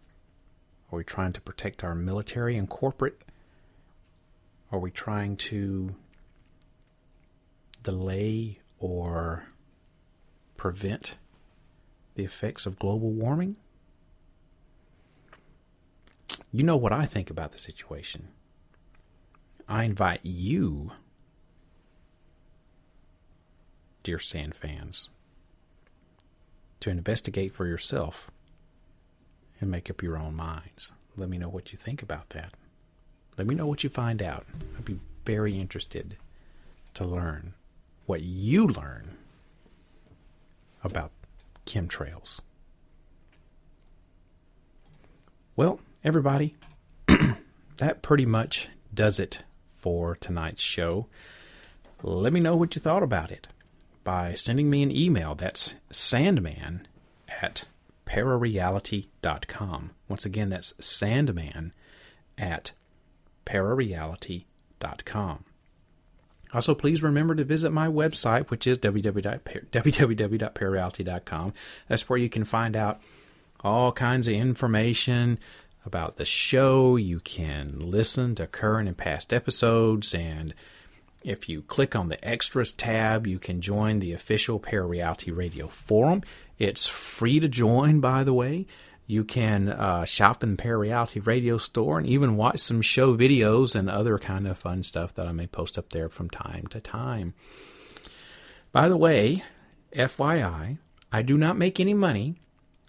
Are we trying to protect our military and corporate? Are we trying to delay or prevent the effects of global warming? You know what I think about the situation. I invite you, dear Sand fans, to investigate for yourself and make up your own minds. Let me know what you think about that. Let me know what you find out. I'd be very interested to learn what you learn about chemtrails. Well, everybody, [CLEARS THROAT] that pretty much does it for tonight's show. Let me know what you thought about it by sending me an email. That's sandman at parareality.com. Once again, that's sandman at parareality.com. Also, please remember to visit my website, which is www.parareality.com. [LAUGHS] That's where you can find out all kinds of information about the show. You can listen to current and past episodes. And if you click on the Extras tab, you can join the official Parareality Radio Forum. It's free to join, by the way. You can uh, shop in Parareality Radio Store and even watch some show videos and other kind of fun stuff that I may post up there from time to time. By the way, FYI, I do not make any money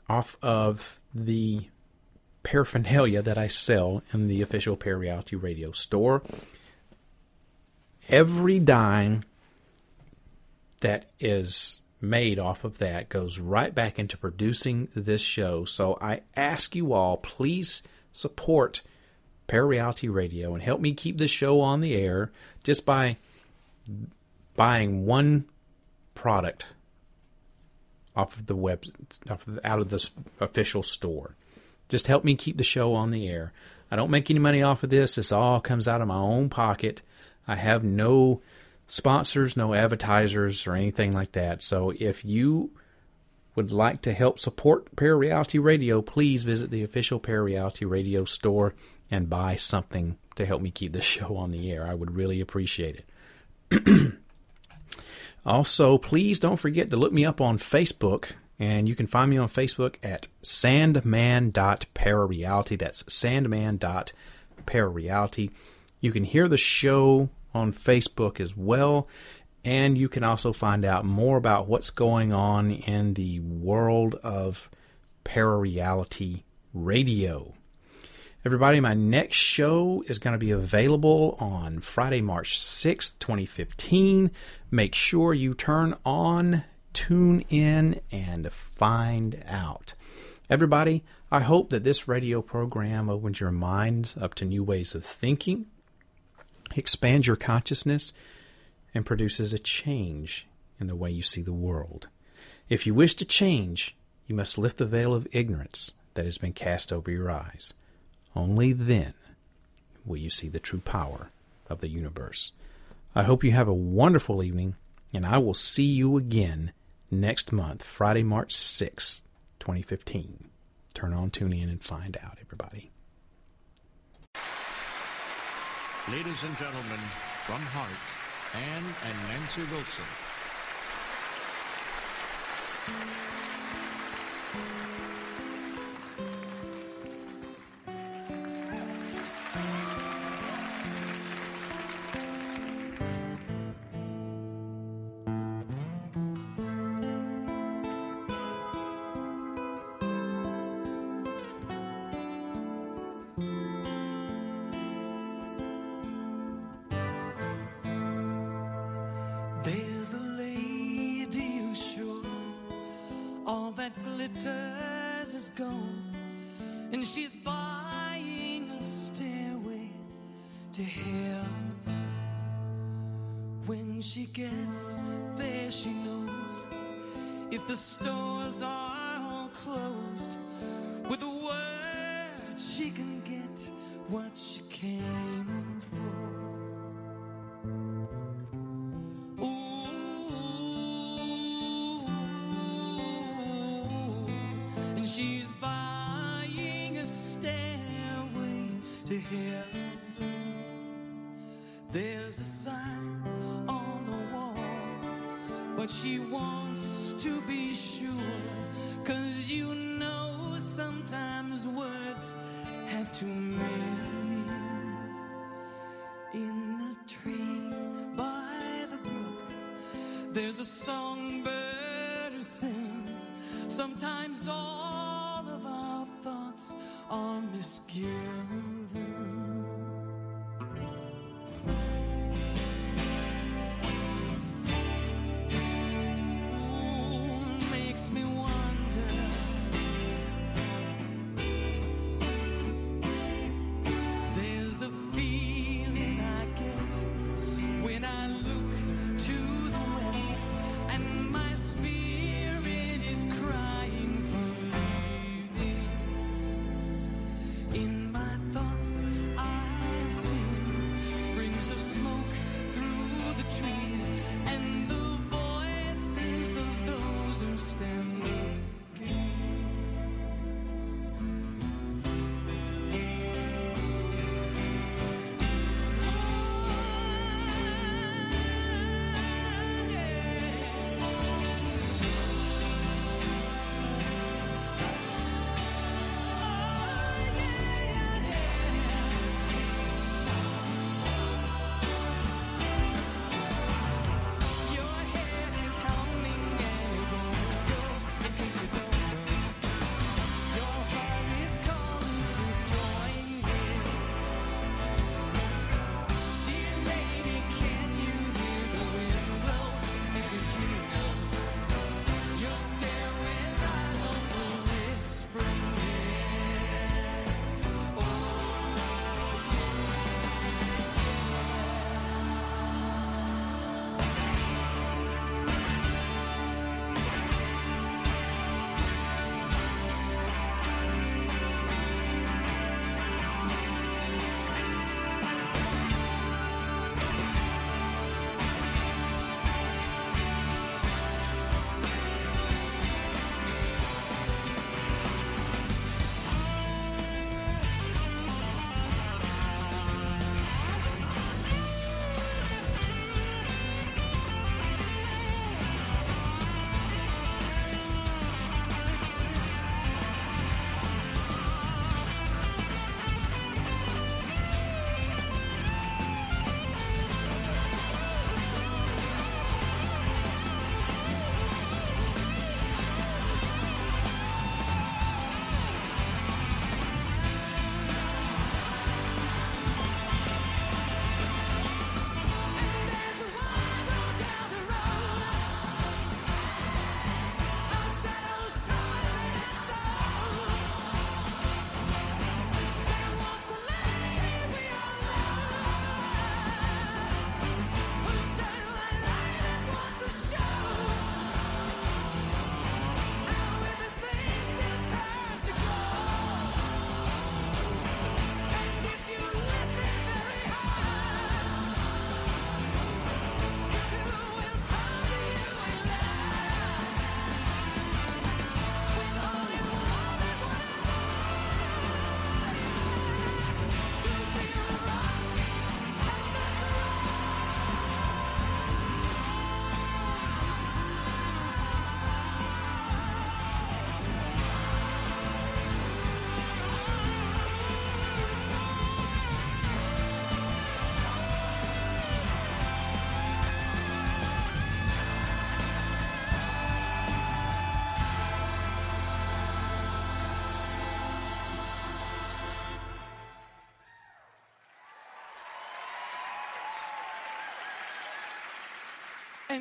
off of the paraphernalia that I sell in the official Parareality Radio Store. Every dime that is made off of that goes right back into producing this show. So I ask you all, please support Parareality Radio and help me keep this show on the air just by buying one product off of the web off of the, out of this official store. Just help me keep the show on the air. I don't make any money off of this. This all comes out of my own pocket. I have no sponsors, no advertisers, or anything like that. So if you would like to help support Parareality Radio, please visit the official Parareality Radio store and buy something to help me keep the [LAUGHS] show on the air. I would really appreciate it. [CLEARS THROAT] also, please don't forget to look me up on Facebook. And you can find me on Facebook at sandman.parareality. That's sandman.parareality. You can hear the show on Facebook as well. And you can also find out more about what's going on in the world of parareality radio. Everybody, my next show is going to be available on Friday, March 6th, 2015. Make sure you turn on, tune in, and find out. Everybody, I hope that this radio program opens your minds up to new ways of thinking expands your consciousness, and produces a change in the way you see the world. If you wish to change, you must lift the veil of ignorance that has been cast over your eyes. Only then will you see the true power of the universe. I hope you have a wonderful evening, and I will see you again next month, Friday, March 6th, 2015. Turn on, tune in, and find out, everybody. Ladies and gentlemen, from Heart, Anne and Nancy Wilson.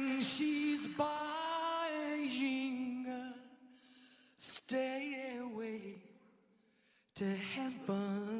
And she's buying uh, a stairway to heaven.